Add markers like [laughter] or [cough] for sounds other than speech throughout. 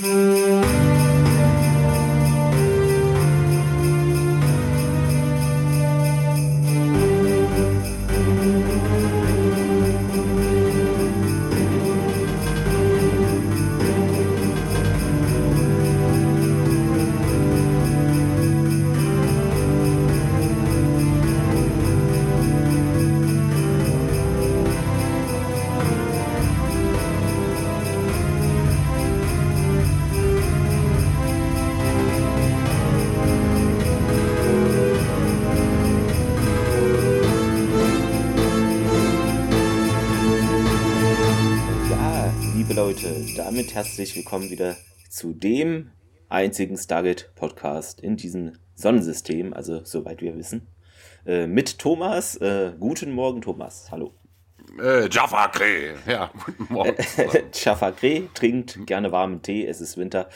Mm-hmm. Damit herzlich willkommen wieder zu dem einzigen Stargate-Podcast in diesem Sonnensystem, also soweit wir wissen. Äh, mit Thomas. Äh, guten Morgen, Thomas. Hallo. Äh, Jaffa Kreh. Ja, guten Morgen. [laughs] Jaffa Kreh trinkt gerne warmen Tee, es ist Winter.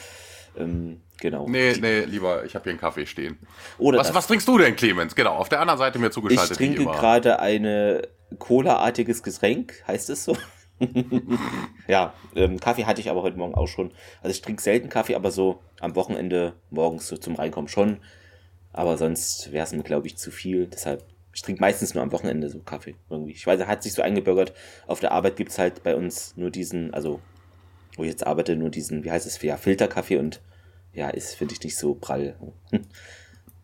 Ähm, genau. Nee, nee, lieber, ich habe hier einen Kaffee stehen. Oder was, was trinkst du denn, Clemens? Genau, auf der anderen Seite mir zugeschaltet. Ich trinke gerade ein Cola-artiges Getränk, heißt es so? [laughs] ja, ähm, Kaffee hatte ich aber heute Morgen auch schon. Also ich trinke selten Kaffee, aber so am Wochenende morgens so zum Reinkommen schon. Aber sonst wäre es mir, glaube ich, zu viel. Deshalb, ich trinke meistens nur am Wochenende so Kaffee irgendwie. Ich weiß, er hat sich so eingebürgert. Auf der Arbeit gibt es halt bei uns nur diesen, also wo ich jetzt arbeite, nur diesen, wie heißt es, ja, Filterkaffee und ja, ist, finde ich, nicht so prall. [laughs]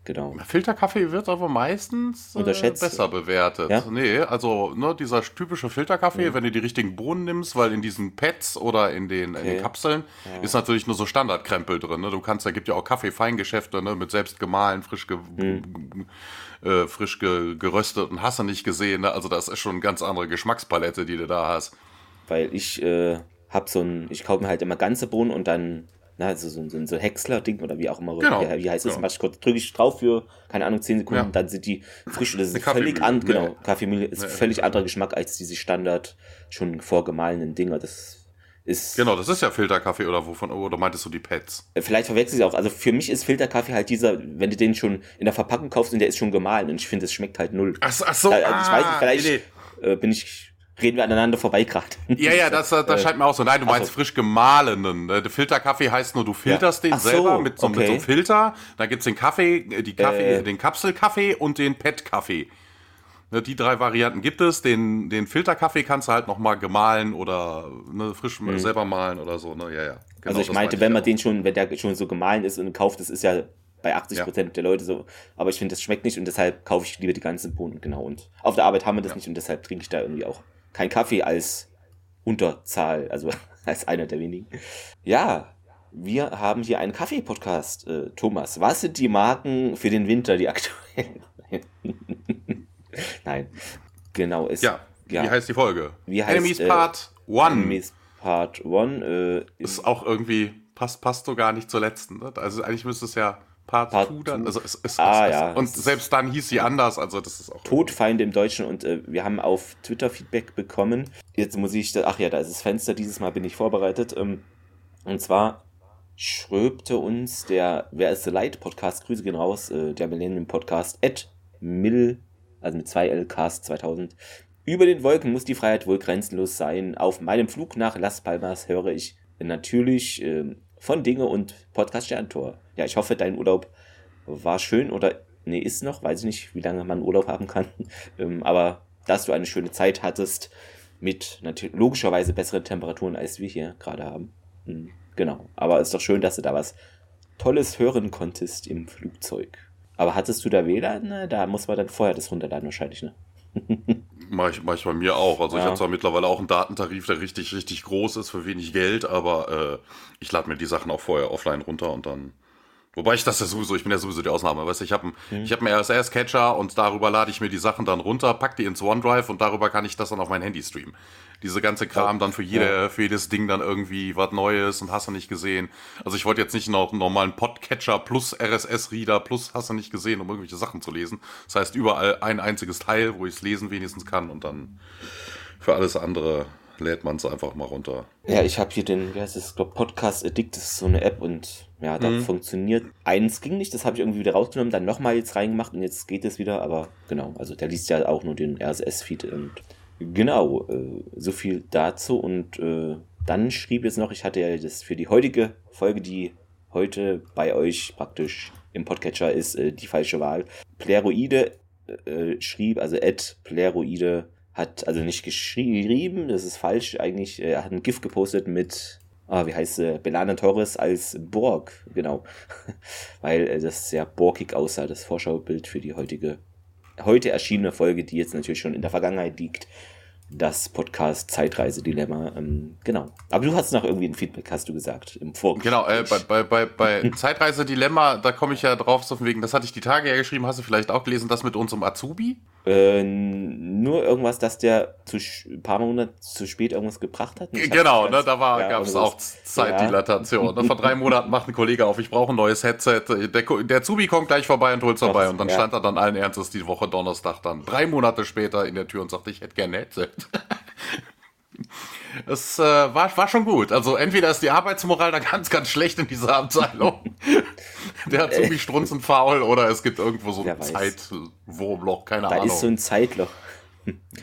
Genau. Filterkaffee wird aber meistens äh, besser bewertet. Ja? Nee, also ne, dieser typische Filterkaffee, mhm. wenn du die richtigen Bohnen nimmst, weil in diesen Pads oder in den, okay. in den Kapseln ja. ist natürlich nur so Standardkrempel drin. Ne? Du kannst, da gibt ja auch Kaffeefeingeschäfte ne, mit selbst gemahlen, frisch, ge mhm. äh, frisch ge geröstet und hast du nicht gesehen. Ne? Also das ist schon eine ganz andere Geschmackspalette, die du da hast. Weil ich äh, hab so ein, ich kaufe mir halt immer ganze Bohnen und dann na, also so, so, so Häcksler-Ding oder wie auch immer. Genau. Wie, wie heißt das? Genau. Mach ich kurz, drücke ich drauf für, keine Ahnung, 10 Sekunden, ja. dann sind die frisch. Das ist völlig an, genau. Nee. Kaffeemühle ist nee. völlig anderer Geschmack als diese Standard, schon vorgemahlenen Dinger. Das ist. Genau, das ist ja Filterkaffee oder wovon, oder meintest du die Pads? Äh, vielleicht verwechsel ich auch. Also für mich ist Filterkaffee halt dieser, wenn du den schon in der Verpackung kaufst und der ist schon gemahlen und ich finde, es schmeckt halt null. Ach, ach so, also, ich weiß nicht, vielleicht nee, nee. Äh, bin ich reden wir aneinander vorbei gerade. Ja, ja, das, das [laughs] äh, scheint mir auch so. Nein, du meinst so. frisch gemahlenen. Der Filterkaffee heißt nur, du filterst ja. den selber so, mit, so, okay. mit so einem Filter. Da gibt's den Kaffee, äh, die Kaffee, äh. den Kapselkaffee und den PET-Kaffee. Ne, die drei Varianten gibt es. Den, den Filterkaffee kannst du halt nochmal gemahlen oder ne, frisch mhm. selber mahlen oder so. Ne? Ja, ja. Genau, also ich meinte, wenn man den schon, wenn der schon so gemahlen ist und kauft, das ist ja bei 80 Prozent ja. der Leute so. Aber ich finde, das schmeckt nicht und deshalb kaufe ich lieber die ganzen Bohnen. Genau. Und auf der Arbeit haben wir das ja. nicht und deshalb trinke ich da irgendwie auch kein Kaffee als Unterzahl, also [laughs] als einer der wenigen. Ja, wir haben hier einen Kaffee-Podcast. Äh, Thomas, was sind die Marken für den Winter, die [laughs] aktuellen? Nein, genau. Es, ja, ja, wie heißt die Folge? Wie heißt, Enemies äh, Part 1. Enemies Part 1. Äh, ist auch irgendwie, passt, passt so gar nicht zur letzten. Ne? Also eigentlich müsste es ja Part 2 dann. Also es, es, ah, es, ja. Und selbst dann hieß sie anders, also das ist auch. Todfeinde im Deutschen und äh, wir haben auf Twitter Feedback bekommen. Jetzt muss ich, ach ja, da ist das Fenster, dieses Mal bin ich vorbereitet. Ähm, und zwar schröbte uns der Wer ist the Light Podcast, Grüße gehen raus, äh, der Millennium Podcast, at Mill, also mit zwei Lcast 2000. Über den Wolken muss die Freiheit wohl grenzenlos sein. Auf meinem Flug nach Las Palmas höre ich natürlich äh, von Dinge und Podcast Sterntor ja, ich hoffe, dein Urlaub war schön oder nee, ist noch, weiß ich nicht, wie lange man Urlaub haben kann. [laughs] Ähm, aber dass du eine schöne Zeit hattest mit natürlich logischerweise besseren Temperaturen, als wir hier gerade haben. Mhm, genau. Aber es ist doch schön, dass du da was Tolles hören konntest im Flugzeug. Aber hattest du da WLAN? Da muss man dann vorher das runterladen wahrscheinlich, ne? [laughs] Mach ich, mach ich bei mir auch. Also ja. ich habe zwar mittlerweile auch einen Datentarif, der richtig, richtig groß ist für wenig Geld, aber äh, ich lade mir die Sachen auch vorher offline runter und dann Wobei ich das ja sowieso, ich bin ja sowieso die Ausnahme, weißt du, ich habe mhm. ich hab einen RSS-Catcher und darüber lade ich mir die Sachen dann runter, pack die ins OneDrive und darüber kann ich das dann auf mein Handy streamen. Diese ganze Kram dann für jede, ja. für jedes Ding dann irgendwie was Neues und hast du nicht gesehen. Also ich wollte jetzt nicht noch einen normalen Podcatcher plus RSS-Reader plus hast du nicht gesehen, um irgendwelche Sachen zu lesen. Das heißt überall ein einziges Teil, wo ich es lesen wenigstens kann und dann für alles andere lädt man es einfach mal runter. Ja, ich habe hier den, wie heißt es, glaube Podcast Addict, das ist so eine App und ja, da mhm. funktioniert. Eins ging nicht, das habe ich irgendwie wieder rausgenommen, dann nochmal jetzt reingemacht und jetzt geht es wieder, aber genau, also der liest ja auch nur den RSS-Feed und genau, äh, so viel dazu und äh, dann schrieb es noch, ich hatte ja das für die heutige Folge, die heute bei euch praktisch im Podcatcher ist, äh, die falsche Wahl. Pleroide äh, schrieb, also Ed Pleroide hat also nicht geschrieben, das ist falsch eigentlich. Er hat ein GIF gepostet mit, ah, wie heißt sie, Belana Torres als Borg, genau. [laughs] Weil äh, das sehr borkig aussah, das Vorschaubild für die heutige, heute erschienene Folge, die jetzt natürlich schon in der Vergangenheit liegt das Podcast Zeitreise-Dilemma. Ähm, genau. Aber du hast noch irgendwie ein Feedback, hast du gesagt, im Vorgespräch. Genau, äh, bei, bei, bei, bei [laughs] Zeitreise-Dilemma, da komme ich ja drauf, so von wegen, das hatte ich die Tage ja geschrieben, hast du vielleicht auch gelesen, das mit unserem Azubi? Äh, nur irgendwas, dass der zu ein paar Monate zu spät irgendwas gebracht hat. Genau, ne, da ja, gab es auch Zeitdilatation. Ja. Vor drei [laughs] Monaten macht ein Kollege auf, ich brauche ein neues Headset. Der, der Azubi kommt gleich vorbei und holt's vorbei. Und dann ja. stand er dann allen Ernstes die Woche Donnerstag dann drei Monate später in der Tür und sagte, ich hätte gerne ein Headset. Es äh, war, war schon gut. Also entweder ist die Arbeitsmoral da ganz, ganz schlecht in dieser Abteilung. [laughs] Der hat irgendwie strunzend faul oder es gibt irgendwo so ein Zeitwurmloch, keine da Ahnung. Da ist so ein Zeitloch.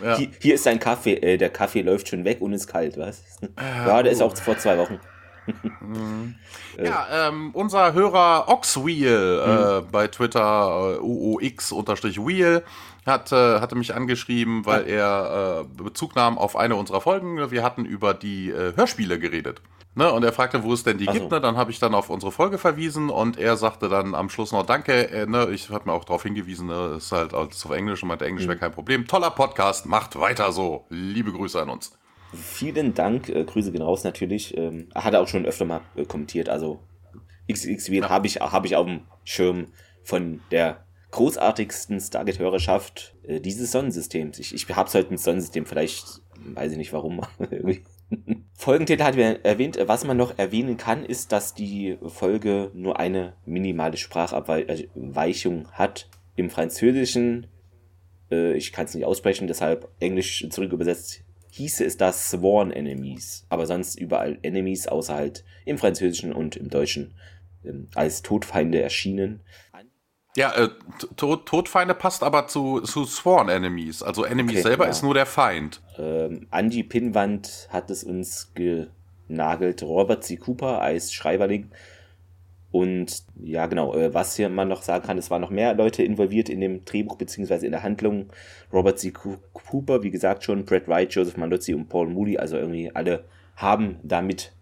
Ja. Hier, hier, ist ein Kaffee, äh, der Kaffee läuft schon weg und ist kalt, was? Ja, der ist auch vor zwei Wochen. [laughs] ja, ähm, unser Hörer Oxwheel äh, mhm. bei Twitter äh, UOX-Wheel hat, äh, hatte mich angeschrieben, weil er äh, Bezug nahm auf eine unserer Folgen. Wir hatten über die äh, Hörspiele geredet. Ne, und er fragte, wo es denn die so. gibt. Ne? Dann habe ich dann auf unsere Folge verwiesen und er sagte dann am Schluss noch Danke. Äh, ne? Ich habe mir auch darauf hingewiesen, ne? ist halt alles auf Englisch und meinte, Englisch mhm. wäre kein Problem. Toller Podcast, macht weiter so. Liebe Grüße an uns. Vielen Dank, äh, Grüße gehen raus natürlich. Ähm, hat er auch schon öfter mal äh, kommentiert. Also XXW ja. habe ich, hab ich auf dem Schirm von der großartigsten Stargate-Hörerschaft äh, dieses Sonnensystems. Ich, ich habe es halt mit Sonnensystem, vielleicht weiß ich nicht warum. [laughs] Folgentitel hat wir erwähnt. Was man noch erwähnen kann, ist, dass die Folge nur eine minimale Sprachabweichung hat. Im Französischen, äh, ich kann es nicht aussprechen, deshalb Englisch zurück übersetzt, hieße es das Sworn Enemies. Aber sonst überall Enemies, außer halt im Französischen und im Deutschen ähm, als Todfeinde erschienen. Ja, äh, Tod, Todfeinde passt aber zu, zu Sworn Enemies. Also Enemies okay, selber ja. ist nur der Feind. Ähm, Andy Pinwand hat es uns genagelt. Robert C. Cooper als Schreiberling. Und ja, genau, äh, was hier man noch sagen kann, es waren noch mehr Leute involviert in dem Drehbuch bzw. in der Handlung. Robert C. Cooper, wie gesagt schon, Brad Wright, Joseph Mandozzi und Paul Moody, also irgendwie alle haben damit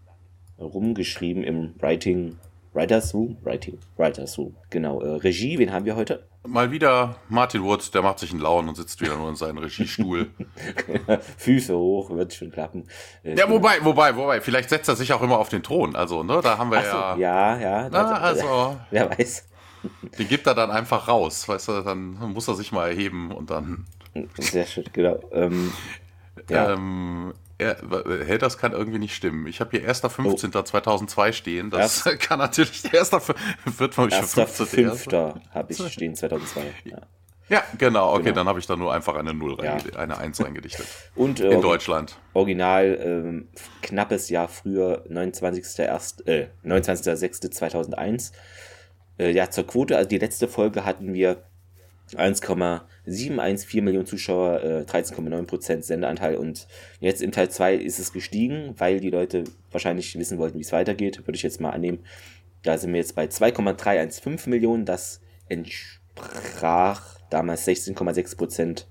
rumgeschrieben im Writing Writers Room? Writing. Writers Room. Genau. Äh, Regie, wen haben wir heute? Mal wieder Martin Wood, der macht sich einen Lauen und sitzt wieder nur in seinem Regiestuhl. [laughs] Füße hoch, wird schon klappen. Äh, ja, wobei, wobei, wobei, vielleicht setzt er sich auch immer auf den Thron. Also, ne, da haben wir so, ja. Ja, ja. Na, also. [laughs] Wer weiß. Den gibt er dann einfach raus, weißt du, dann muss er sich mal erheben und dann. Sehr schön, genau. Ähm, ja. ähm, er, hey, das kann irgendwie nicht stimmen. Ich habe hier 1.15.2002 oh. stehen. Das Erst, [laughs] kann natürlich der 1. wird von 1.5. habe ich stehen 2002. Ja. Ja, genau, okay, genau. dann habe ich da nur einfach eine 0 ja. eine 1 reingedichtet. [laughs] Und äh, in Deutschland. Original ähm, knappes Jahr früher, 29.06.2001. Äh, 29. Äh, ja, zur Quote, also die letzte Folge hatten wir 1,714 Millionen Zuschauer, äh, 13,9% Sendeanteil und jetzt im Teil 2 ist es gestiegen, weil die Leute wahrscheinlich wissen wollten, wie es weitergeht, würde ich jetzt mal annehmen. Da sind wir jetzt bei 2,315 Millionen, das entsprach damals 16,6%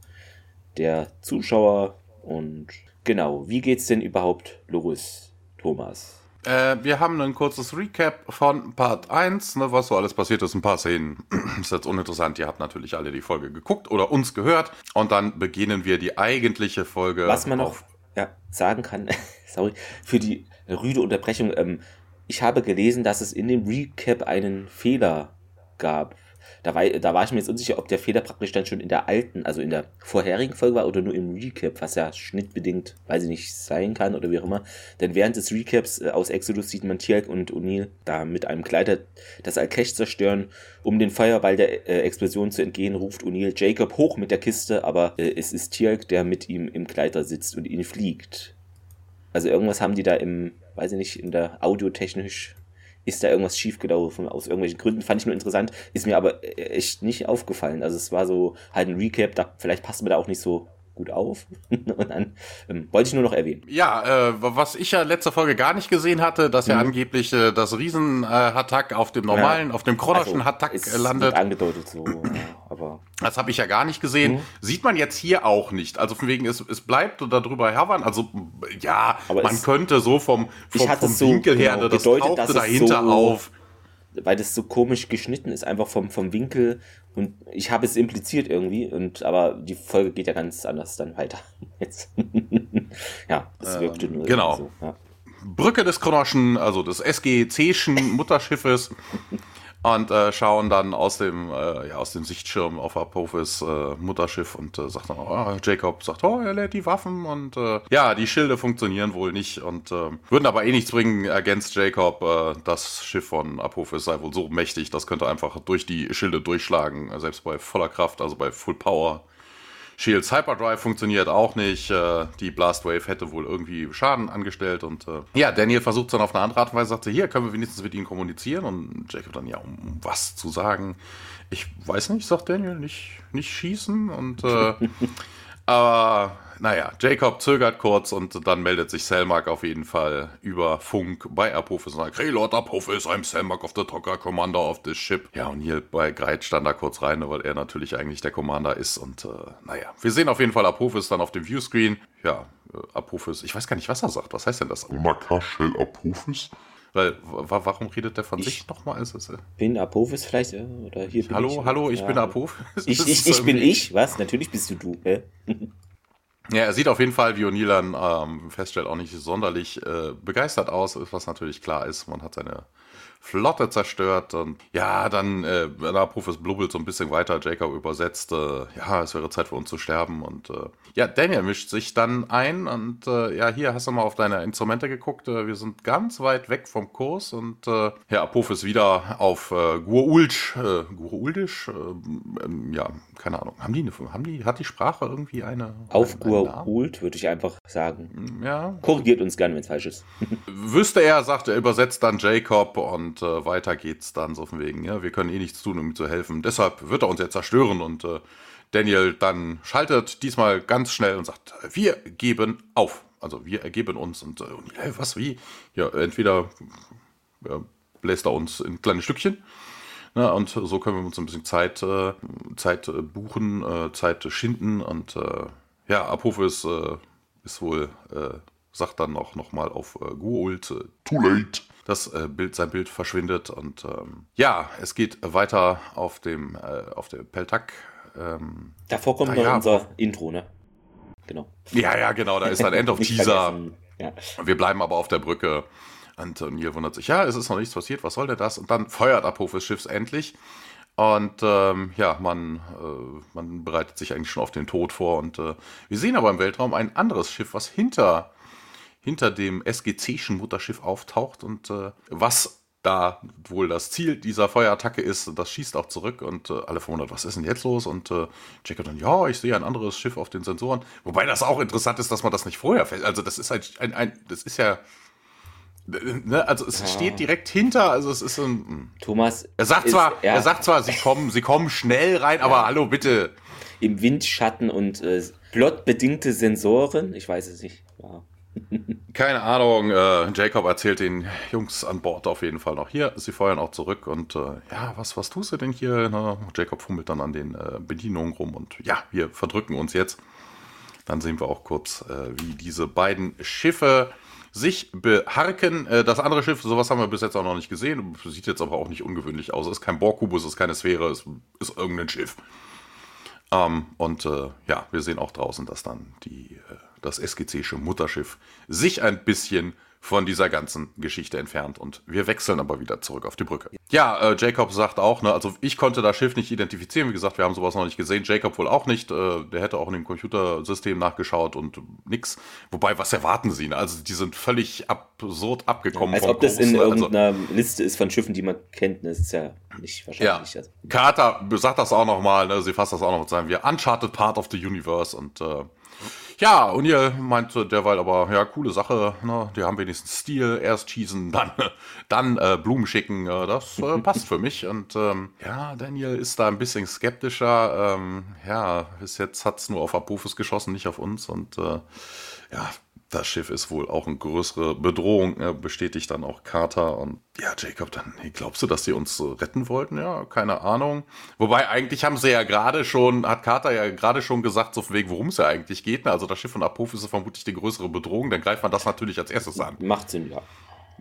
der Zuschauer und genau, wie geht's denn überhaupt los, Thomas? Äh, wir haben ein kurzes Recap von Part 1, ne, was so alles passiert ist, ein paar Szenen. [clears throat] ist jetzt uninteressant, ihr habt natürlich alle die Folge geguckt oder uns gehört. Und dann beginnen wir die eigentliche Folge. Was man noch ja, sagen kann, [laughs] sorry, für die rüde Unterbrechung. Ähm, ich habe gelesen, dass es in dem Recap einen Fehler gab da war, da war ich mir jetzt unsicher, ob der Fehler praktisch dann schon in der alten, also in der vorherigen Folge war oder nur im Recap, was ja schnittbedingt, weiß ich nicht, sein kann oder wie auch immer. Denn während des Recaps äh, aus Exodus sieht man Tialk und O'Neill da mit einem Kleider das Alkech zerstören. Um den Feuerball der äh, Explosion zu entgehen, ruft O'Neill Jacob hoch mit der Kiste, aber äh, es ist Tialk, der mit ihm im Kleider sitzt und ihn fliegt. Also irgendwas haben die da im, weiß ich nicht, in der audiotechnisch ist da irgendwas schiefgelaufen aus irgendwelchen Gründen. Fand ich nur interessant, ist mir aber echt nicht aufgefallen. Also es war so halt ein Recap, da vielleicht passt mir da auch nicht so gut auf. [laughs] und dann ähm, wollte ich nur noch erwähnen. Ja, äh, was ich ja letzte Folge gar nicht gesehen hatte, dass ja mhm. angeblich äh, das Riesen-Hattack äh, auf dem normalen, ja. auf dem Kronoschen also, Hattack landet. angedeutet so, ja, aber. Das habe ich ja gar nicht gesehen. Mhm. Sieht man jetzt hier auch nicht. Also von wegen, es, es bleibt darüber herwandern. Also ja, aber man könnte so vom, vom, vom so, Winkel genau, her, das tauchte dahinter so, auf. Weil das so komisch geschnitten ist, einfach vom, vom Winkel. Und ich habe es impliziert irgendwie. Und aber die Folge geht ja ganz anders dann weiter. [laughs] Jetzt. [laughs] ja, es wirkte ähm, nur genau. so. Ja. Brücke des Kronoschen, also des SGC-schen Mutterschiffes und äh, schauen dann aus dem, äh, ja, aus dem Sichtschirm auf Apophis äh, Mutterschiff und äh, sagt dann, oh, Jacob sagt, oh, er lädt die Waffen und äh, ja, die Schilde funktionieren wohl nicht und äh, würden aber eh nichts bringen, ergänzt Jacob, äh, das Schiff von Apophis sei wohl so mächtig, das könnte einfach durch die Schilde durchschlagen, selbst bei voller Kraft, also bei Full Power. Shields Hyperdrive funktioniert auch nicht. Äh, die Blastwave hätte wohl irgendwie Schaden angestellt. Und äh, ja, Daniel versucht es dann auf eine andere Art und Weise, sagte, hier können wir wenigstens mit ihnen kommunizieren. Und Jacob dann, ja, um was zu sagen. Ich weiß nicht, sagt Daniel, nicht, nicht schießen. Und äh, [laughs] aber naja, Jacob zögert kurz und dann meldet sich Selmak auf jeden Fall über Funk bei Apophis und sagt, Hey Lord Apophis, I'm Selmak of the Talker, Commander of this ship. Ja, und hier bei Greit stand da kurz rein, weil er natürlich eigentlich der Commander ist. Und äh, naja, wir sehen auf jeden Fall Apophis dann auf dem Viewscreen. Ja, äh, Apophis, ich weiß gar nicht, was er sagt. Was heißt denn das? Makashel Apophis? Weil, warum redet der von ich sich nochmal? Ist es, äh bin Apophis vielleicht? Oder hier bin hallo, ich, hallo, ich ja. bin Apophis. [laughs] Ich, ich, ich bin ich, was? Natürlich bist du du. Hä? [laughs] Ja, er sieht auf jeden Fall, wie O'Neill dann ähm, feststellt, auch nicht sonderlich äh, begeistert aus, was natürlich klar ist. Man hat seine Flotte zerstört. Und ja, dann, äh, da Profis blubbelt so ein bisschen weiter, Jacob übersetzt, äh, ja, es wäre Zeit für uns zu sterben. Und äh, ja, Daniel mischt sich dann ein und äh, ja, hier hast du mal auf deine Instrumente geguckt. Äh, wir sind ganz weit weg vom Kurs und äh, ja, Apophis wieder auf äh, Guaulsch, äh, Guauldisch, äh, ähm, ja, keine Ahnung. Haben die, eine, haben die, hat die Sprache irgendwie eine? Auf Guault würde ich einfach sagen. Ja. Korrigiert uns gerne, wenn es falsch ist. Wüsste er, sagt er, übersetzt dann Jacob und und äh, weiter geht's dann so von wegen, ja, wir können eh nichts tun, um ihm zu helfen. Deshalb wird er uns jetzt zerstören und äh, Daniel dann schaltet diesmal ganz schnell und sagt, wir geben auf. Also wir ergeben uns und, äh, und hey, was, wie? Ja, entweder ja, bläst er uns in kleine Stückchen. Na, und so können wir uns ein bisschen Zeit, äh, Zeit äh, buchen, äh, Zeit schinden und äh, ja, Apophis äh, ist wohl, äh, sagt dann auch nochmal auf äh, Guult, äh, too late das äh, Bild, sein Bild verschwindet und ähm, ja, es geht weiter auf dem, äh, auf der Peltak. Ähm, Davor kommt noch ja, unser Intro, ne? Genau. Ja, ja, genau, da ist ein End of [laughs] Teaser. Ja. Wir bleiben aber auf der Brücke. Und Neil wundert sich, ja, es ist noch nichts passiert, was soll denn das? Und dann feuert Abruf des Schiffs endlich. Und ähm, ja, man, äh, man bereitet sich eigentlich schon auf den Tod vor. Und äh, wir sehen aber im Weltraum ein anderes Schiff, was hinter hinter dem SGC-schen Mutterschiff auftaucht und äh, was da wohl das Ziel dieser Feuerattacke ist, das schießt auch zurück und äh, alle verwundert, was ist denn jetzt los? Und äh, Jacob dann, ja, ich sehe ein anderes Schiff auf den Sensoren. Wobei das auch interessant ist, dass man das nicht vorher fällt. Also das ist halt ein, ein das ist ja, ne, also es ja. steht direkt hinter, also es ist ein. Hm. Thomas. Er sagt zwar, ja. er sagt zwar, sie kommen, sie kommen schnell rein, ja. aber hallo bitte. Im Windschatten und äh, plotbedingte Sensoren, ich weiß es nicht. Ja. Keine Ahnung, äh, Jacob erzählt den Jungs an Bord auf jeden Fall noch hier. Sie feuern auch zurück und äh, ja, was, was tust du denn hier? Na, Jacob fummelt dann an den äh, Bedienungen rum und ja, wir verdrücken uns jetzt. Dann sehen wir auch kurz, äh, wie diese beiden Schiffe sich beharken. Äh, das andere Schiff, sowas haben wir bis jetzt auch noch nicht gesehen. Sieht jetzt aber auch nicht ungewöhnlich aus. Es ist kein Borgkubus, es ist keine Sphäre, es ist irgendein Schiff. Ähm, und äh, ja, wir sehen auch draußen, dass dann die das SGC-sche Mutterschiff, sich ein bisschen von dieser ganzen Geschichte entfernt und wir wechseln aber wieder zurück auf die Brücke. Ja, äh, Jacob sagt auch, ne, also ich konnte das Schiff nicht identifizieren, wie gesagt, wir haben sowas noch nicht gesehen, Jacob wohl auch nicht, äh, der hätte auch in dem Computersystem nachgeschaut und nix. Wobei, was erwarten sie? Ne? Also die sind völlig absurd abgekommen. Ja, als ob das in also, irgendeiner Liste ist von Schiffen, die man kennt, ne? das ist ja nicht wahrscheinlich. Ja. Also. Carter sagt das auch nochmal, ne? sie fasst das auch noch mit seinem, wir Uncharted Part of the Universe und äh, Ja, und ihr meinte derweil aber, ja, coole Sache, ne? die haben wenigstens Stil, erst schießen, [laughs] dann, dann äh, Blumen schicken, äh, das äh, [laughs] passt für mich. Und ähm, ja, Daniel ist da ein bisschen skeptischer. Ähm, ja, bis jetzt hat's nur auf Apophis geschossen, nicht auf uns. Und äh, ja, das Schiff ist wohl auch eine größere Bedrohung, äh, bestätigt dann auch Carter. Und ja, Jacob, dann glaubst du, dass sie uns äh, retten wollten? Ja, keine Ahnung. Wobei eigentlich haben sie ja gerade schon, hat Carter ja gerade schon gesagt, so von wegen, worum es ja eigentlich geht. Ne? Also das Schiff von Apophis ist vermutlich die größere Bedrohung, dann greift man das natürlich als erstes an. Macht Sinn, ja.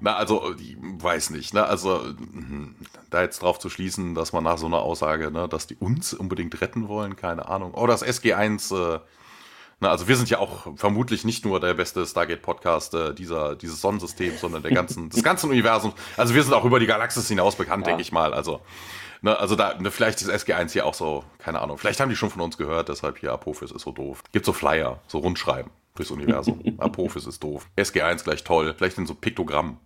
Na, also, ich weiß nicht, ne? Also, hm, da jetzt drauf zu schließen, dass man nach so einer Aussage, ne, dass die uns unbedingt retten wollen, keine Ahnung. Oh, das SG1 äh, na, also wir sind ja auch vermutlich nicht nur der beste Stargate-Podcast äh, dieser, dieses Sonnensystems, sondern der ganzen, des ganzen Universums. Also wir sind auch über die Galaxis hinaus bekannt, ja. denke ich mal. Also, ne, also da, ne, vielleicht ist SG1 hier auch so, keine Ahnung, vielleicht haben die schon von uns gehört, deshalb hier Apophis ist so doof. Gibt so Flyer, so Rundschreiben fürs Universum. [laughs] Apophis ist doof. SG1 gleich toll. Vielleicht in so Piktogrammen.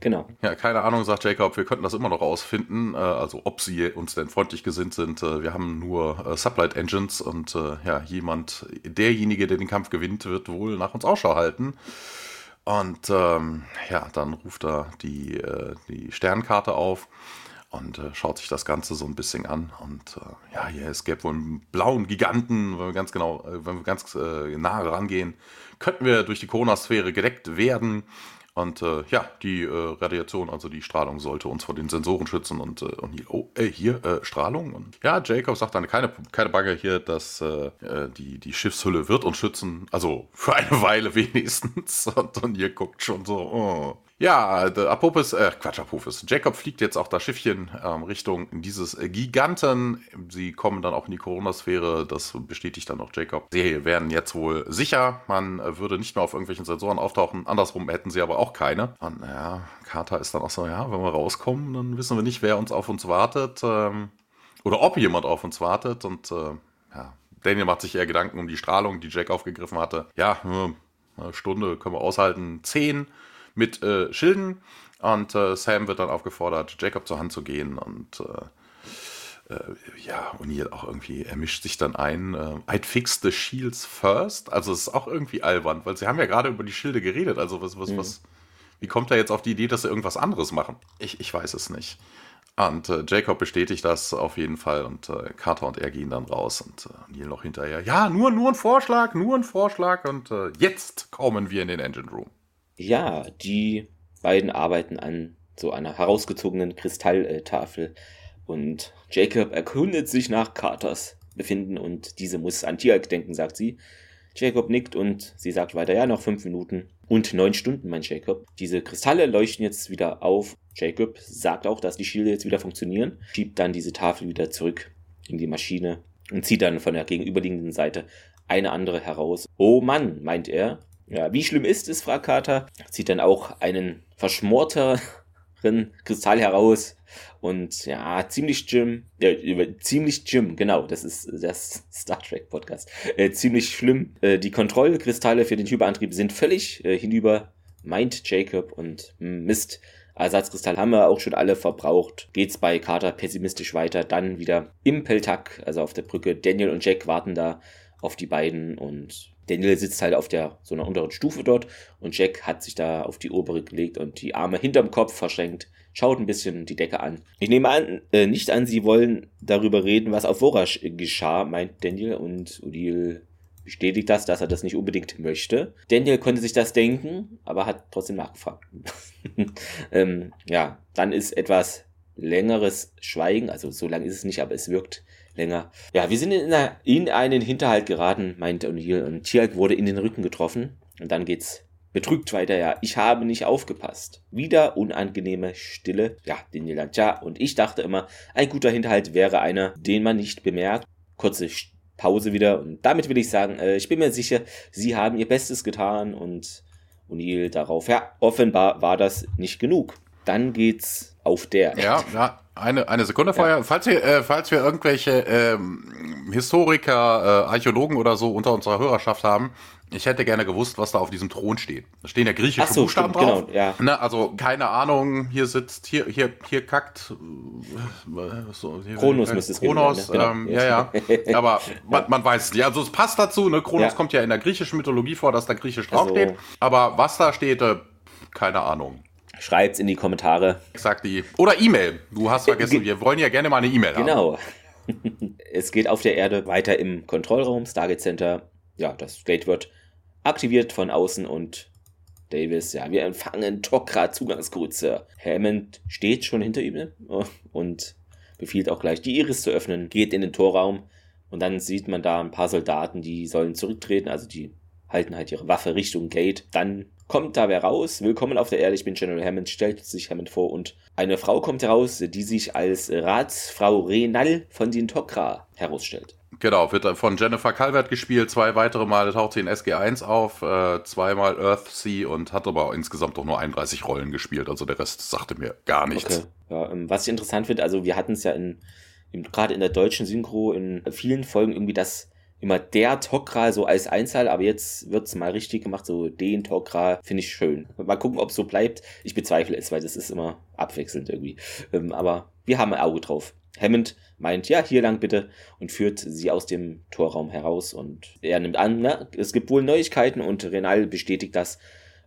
Genau. Ja, keine Ahnung, sagt Jacob, wir könnten das immer noch rausfinden, äh, also ob sie uns denn freundlich gesinnt sind. Äh, wir haben nur äh, Sublight Engines und äh, ja, jemand, derjenige, der den Kampf gewinnt, wird wohl nach uns Ausschau halten. Und ähm, ja, dann ruft er die, die Sternkarte auf und äh, schaut sich das Ganze so ein bisschen an. Und äh, ja, hier, es gäbe wohl einen blauen Giganten, wenn wir ganz genau, wenn wir ganz äh, nah rangehen, könnten wir durch die Corona-Sphäre gedeckt werden. Und äh, ja, die äh, Radiation, also die Strahlung, sollte uns vor den Sensoren schützen. Und, äh, und hier, oh, ey, hier, äh, Strahlung. Und ja, Jacob sagt dann, keine, keine Bagger hier, dass äh, äh, die, die Schiffshülle wird uns schützen. Also für eine Weile [laughs] wenigstens. Und, und ihr guckt schon so, oh. Ja, der Apophis, äh, Quatsch, Apophis. Jacob fliegt jetzt auch das Schiffchen ähm, Richtung dieses äh, Giganten. Sie kommen dann auch in die Corona-Sphäre. Das bestätigt dann auch Jacob. Sie werden jetzt wohl sicher. Man äh, würde nicht mehr auf irgendwelchen Sensoren auftauchen. Andersrum hätten sie aber auch keine. Und ja, Carter ist dann auch so, ja, wenn wir rauskommen, dann wissen wir nicht, wer uns auf uns wartet. Ähm, oder ob jemand auf uns wartet. Und äh, ja, Daniel macht sich eher Gedanken um die Strahlung, die Jack aufgegriffen hatte. Ja, eine Stunde können wir aushalten. Zehn mit äh, Schilden. Und äh, Sam wird dann aufgefordert, Jacob zur Hand zu gehen. Und äh, äh ja, O'Neill auch irgendwie, er mischt sich dann ein. Äh, I'd fix the shields first. Also es ist auch irgendwie albern, weil sie haben ja gerade über die Schilde geredet. Also was, was, mhm. was, wie kommt er jetzt auf die Idee, dass sie irgendwas anderes machen? Ich, ich weiß es nicht. Und äh, Jacob bestätigt das auf jeden Fall und äh, Carter und er gehen dann raus und äh, Neil noch hinterher. Ja, nur, nur ein Vorschlag, nur ein Vorschlag und äh, jetzt kommen wir in den Engine Room. Ja, die beiden arbeiten an so einer herausgezogenen Kristalltafel und Jacob erkundet sich nach Carters Befinden und diese muss an Tiag denken, sagt sie. Jacob nickt und sie sagt weiter, ja, noch fünf Minuten und neun Stunden, mein Jacob. Diese Kristalle leuchten jetzt wieder auf. Jacob sagt auch, dass die Schilde jetzt wieder funktionieren, schiebt dann diese Tafel wieder zurück in die Maschine und zieht dann von der gegenüberliegenden Seite eine andere heraus. Oh Mann, meint er, ja, wie schlimm ist es, fragt Carter. Zieht dann auch einen verschmorteren [laughs] Kristall heraus. Und ja, ziemlich Jim, äh, ziemlich Jim, genau, das ist das [laughs] Star Trek Podcast. Äh, ziemlich schlimm. Äh, die Kontrollkristalle für den Hyperantrieb sind völlig äh, hinüber, meint Jacob und hm, Mist. Ersatzkristalle haben wir auch schon alle verbraucht. Geht's bei Carter pessimistisch weiter. Dann wieder im Peltak, also auf der Brücke. Daniel und Jack warten da auf die beiden und Daniel sitzt halt auf der so einer unteren Stufe dort und Jack hat sich da auf die obere gelegt und die Arme hinterm Kopf verschränkt, schaut ein bisschen die Decke an. Ich nehme an, äh, nicht an, sie wollen darüber reden, was auf Vorasch geschah, meint Daniel und Odile bestätigt das, dass er das nicht unbedingt möchte. Daniel konnte sich das denken, aber hat trotzdem nachgefragt. [laughs] ähm, ja, dann ist etwas längeres Schweigen, also so lang ist es nicht, aber es wirkt länger. Ja, wir sind in, eine, in einen Hinterhalt geraten, meint O'Neill. Und Tialk wurde in den Rücken getroffen. Und dann geht's betrügt weiter, ja. Ich habe nicht aufgepasst. Wieder unangenehme Stille. Ja, den Nilan. Tja, und ich dachte immer, ein guter Hinterhalt wäre einer, den man nicht bemerkt. Kurze Pause wieder. Und damit will ich sagen, äh, ich bin mir sicher, Sie haben Ihr Bestes getan. Und O'Neill darauf, ja, offenbar war das nicht genug. Dann geht's auf der. Ja, ja. Eine, eine Sekunde vorher. Ja. Falls, wir, äh, falls wir irgendwelche ähm, Historiker, äh, Archäologen oder so unter unserer Hörerschaft haben, Ich hätte gerne gewusst, was da auf diesem Thron steht. Da stehen ja griechische so, Buchstaben stimmt, drauf. genau, ja. Ne, also keine Ahnung, hier sitzt, hier, hier, hier kackt. äh, So, hier, Kronos müsste es Kronos, sein, ähm, ne? ja, ja. Aber [laughs] man, man weiß es nicht. Also es passt dazu, ne? Kronos Ja. kommt ja in der griechischen Mythologie vor, dass da griechisch Also- draufsteht. Aber was da steht, äh, keine Ahnung. Schreibt's in die Kommentare. Sagt die. Oder E-Mail. Du hast vergessen, Ge- wir wollen ja gerne mal eine E-Mail haben. Genau. [laughs] es geht auf der Erde weiter im Kontrollraum, Stargate Center. Ja, das Gate wird aktiviert von außen und Davis, ja, wir empfangen Tokra Zugangscode, Sir. Hammond steht schon hinter ihm ne? und befiehlt auch gleich, die Iris zu öffnen, geht in den Torraum und dann sieht man da ein paar Soldaten, die sollen zurücktreten, also die halten halt ihre Waffe Richtung Gate. Dann kommt da wer raus. Willkommen auf der Erde, ich bin General Hammond, stellt sich Hammond vor und eine Frau kommt heraus, die sich als Ratsfrau Renal von den Tokra herausstellt. Genau, wird von Jennifer Calvert gespielt. Zwei weitere Male taucht sie in SG1 auf, äh, zweimal Earthsea und hat aber insgesamt doch nur 31 Rollen gespielt. Also der Rest sagte mir gar nichts. Okay. Ja, ähm, was ich interessant finde, also wir hatten es ja in, in gerade in der deutschen Synchro in vielen Folgen irgendwie das immer der Tokra so als Einzahl, aber jetzt wird es mal richtig gemacht, so den Tokra, finde ich schön. Mal gucken, ob es so bleibt. Ich bezweifle es, weil das ist immer abwechselnd irgendwie. Ähm, aber wir haben ein Auge drauf. Hammond meint, ja, hier lang bitte und führt sie aus dem Torraum heraus und er nimmt an, ne, es gibt wohl Neuigkeiten und Renal bestätigt das.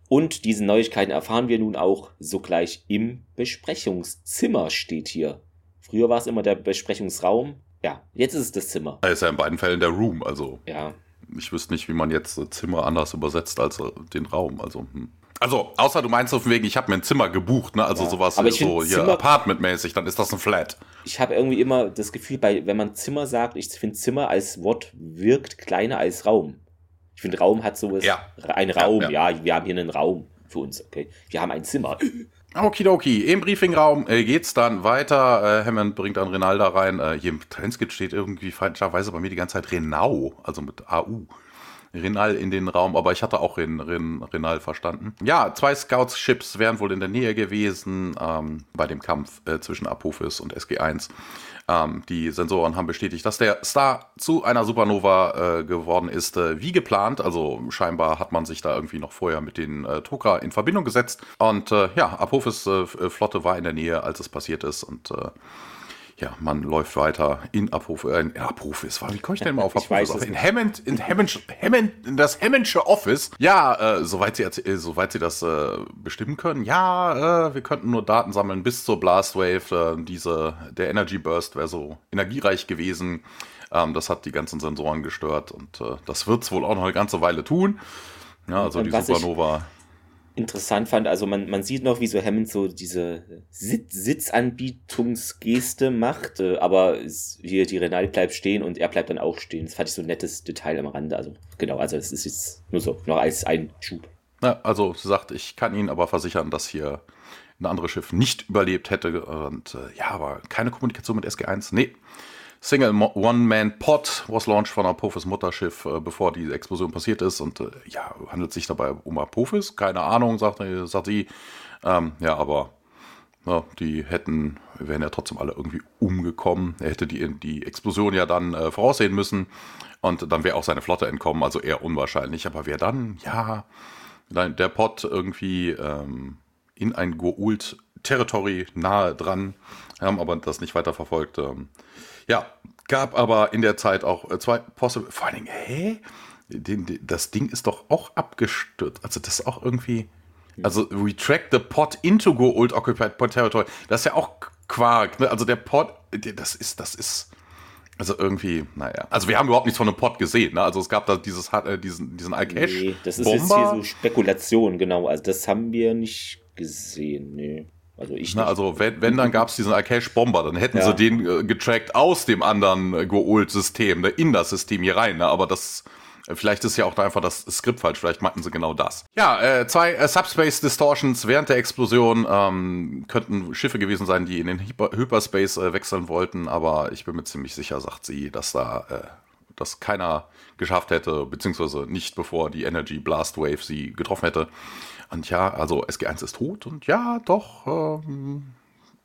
Und diese Neuigkeiten erfahren wir nun auch sogleich im Besprechungszimmer steht hier. Früher war es immer der Besprechungsraum. Ja, jetzt ist es das Zimmer. Er ist ja in beiden Fällen der Room. Also Ja, ich wüsste nicht, wie man jetzt äh, Zimmer anders übersetzt als äh, den Raum. Also, hm. also außer du meinst auf dem Weg, ich habe mir ein Zimmer gebucht, ne? Also Ja, sowas aber ich so hier Zimmer- Apartmentmäßig, dann ist das ein Flat. ich habe irgendwie immer das Gefühl, bei, wenn man Zimmer sagt, ich finde Zimmer als Wort wirkt kleiner als Raum. Ich finde, Raum hat sowas, Ja. ein Raum, Ja, ja, wir haben hier einen Raum für uns, okay. Wir haben ein Zimmer. Okidoki, im Briefingraum äh, geht's dann weiter. Äh, Hammond bringt dann Renalda rein. Äh, hier im Transkript steht irgendwie falscherweise bei mir die ganze Zeit Renau, also mit AU. Renal in den Raum, aber ich hatte auch Ren, Ren, Renal verstanden. Ja, zwei Scouts-Ships wären wohl in der Nähe gewesen ähm, bei dem Kampf äh, zwischen Apophis und SG1. Ähm, die Sensoren haben bestätigt, dass der Star zu einer Supernova äh, geworden ist, äh, wie geplant. Also scheinbar hat man sich da irgendwie noch vorher mit den äh, Tokra in Verbindung gesetzt. Und äh, ja, Apophis äh, Flotte war in der Nähe, als es passiert ist. Und äh, ja, man läuft weiter in Apophis. Äh, in Apophis, wie komme ich denn mal auf [laughs] Ich weiß in. Hammond, in Hammond, Hammond, in das Hammondsche Office. Ja, äh, soweit sie, äh, soweit sie das äh, bestimmen können. Ja, äh, wir könnten nur Daten sammeln bis zur Blastwave. Äh, diese, der Energy Burst wäre so energiereich gewesen. Ähm, das hat die ganzen Sensoren gestört und äh, das wird es wohl auch noch eine ganze Weile tun. Ja, also Und die was ich- Supernova. Interessant fand, also man, man sieht noch, wie so Hammond so diese Sit Sitzanbietungsgeste macht, äh, aber hier die Renal bleibt stehen und er bleibt dann auch stehen. Das fand ich so ein nettes Detail am Rande. Also genau, also es ist jetzt nur so, noch als ein Schub. Na, also sie sagt, ich kann Ihnen aber versichern, dass hier ein anderes Schiff nicht überlebt hätte. Und äh, ja, aber keine Kommunikation mit SG1. Nee. Single Mo- One-Man-Pod was launched von Apophis Mutterschiff, äh, bevor die Explosion passiert ist. Und äh, ja, handelt sich dabei um Apophis? Keine Ahnung, sagt, äh, sagt sie. Ähm, ja, aber ja, die hätten, wären ja trotzdem alle irgendwie umgekommen. Er hätte die, die Explosion ja dann äh, voraussehen müssen. Und dann wäre auch seine Flotte entkommen, also eher unwahrscheinlich. Aber wer dann? Ja, der Pod irgendwie ähm, in ein Goult-Territory nahe dran, haben aber das nicht weiter verfolgt. Ähm, ja, gab aber in der Zeit auch äh, zwei Possible. Vor allen Dingen, hä? Das Ding ist doch auch abgestürzt. Also, das ist auch irgendwie. Also, we track the pod into Goult Occupied Pod Territory. Das ist ja auch Quark. Ne? Also, der der- das ist, das ist. Also irgendwie, naja. Also wir haben überhaupt nichts von einem Pod gesehen. Ne? Also es gab da dieses, äh, diesen, diesen Alcash. Nee, das ist jetzt hier so Spekulation, genau. Also das haben wir nicht gesehen. Nee. Also ich Na, nicht. also wenn, wenn dann gab es diesen Alcash-Bomber, dann hätten Ja. sie den äh, getrackt aus dem anderen äh, Goult-System, ne, in das System hier rein. Ne? Aber das, äh, vielleicht ist ja auch da einfach das Skript falsch, vielleicht meinten sie genau das. Ja, äh, zwei äh, Subspace Distortions während der Explosion ähm, könnten Schiffe gewesen sein, die in den Hyper Hyperspace äh, wechseln wollten, aber ich bin mir ziemlich sicher, sagt sie, dass da äh, das keiner geschafft hätte, beziehungsweise nicht bevor die Energy Blast Wave sie getroffen hätte. Und ja, also SG1 ist tot und ja, doch, ähm,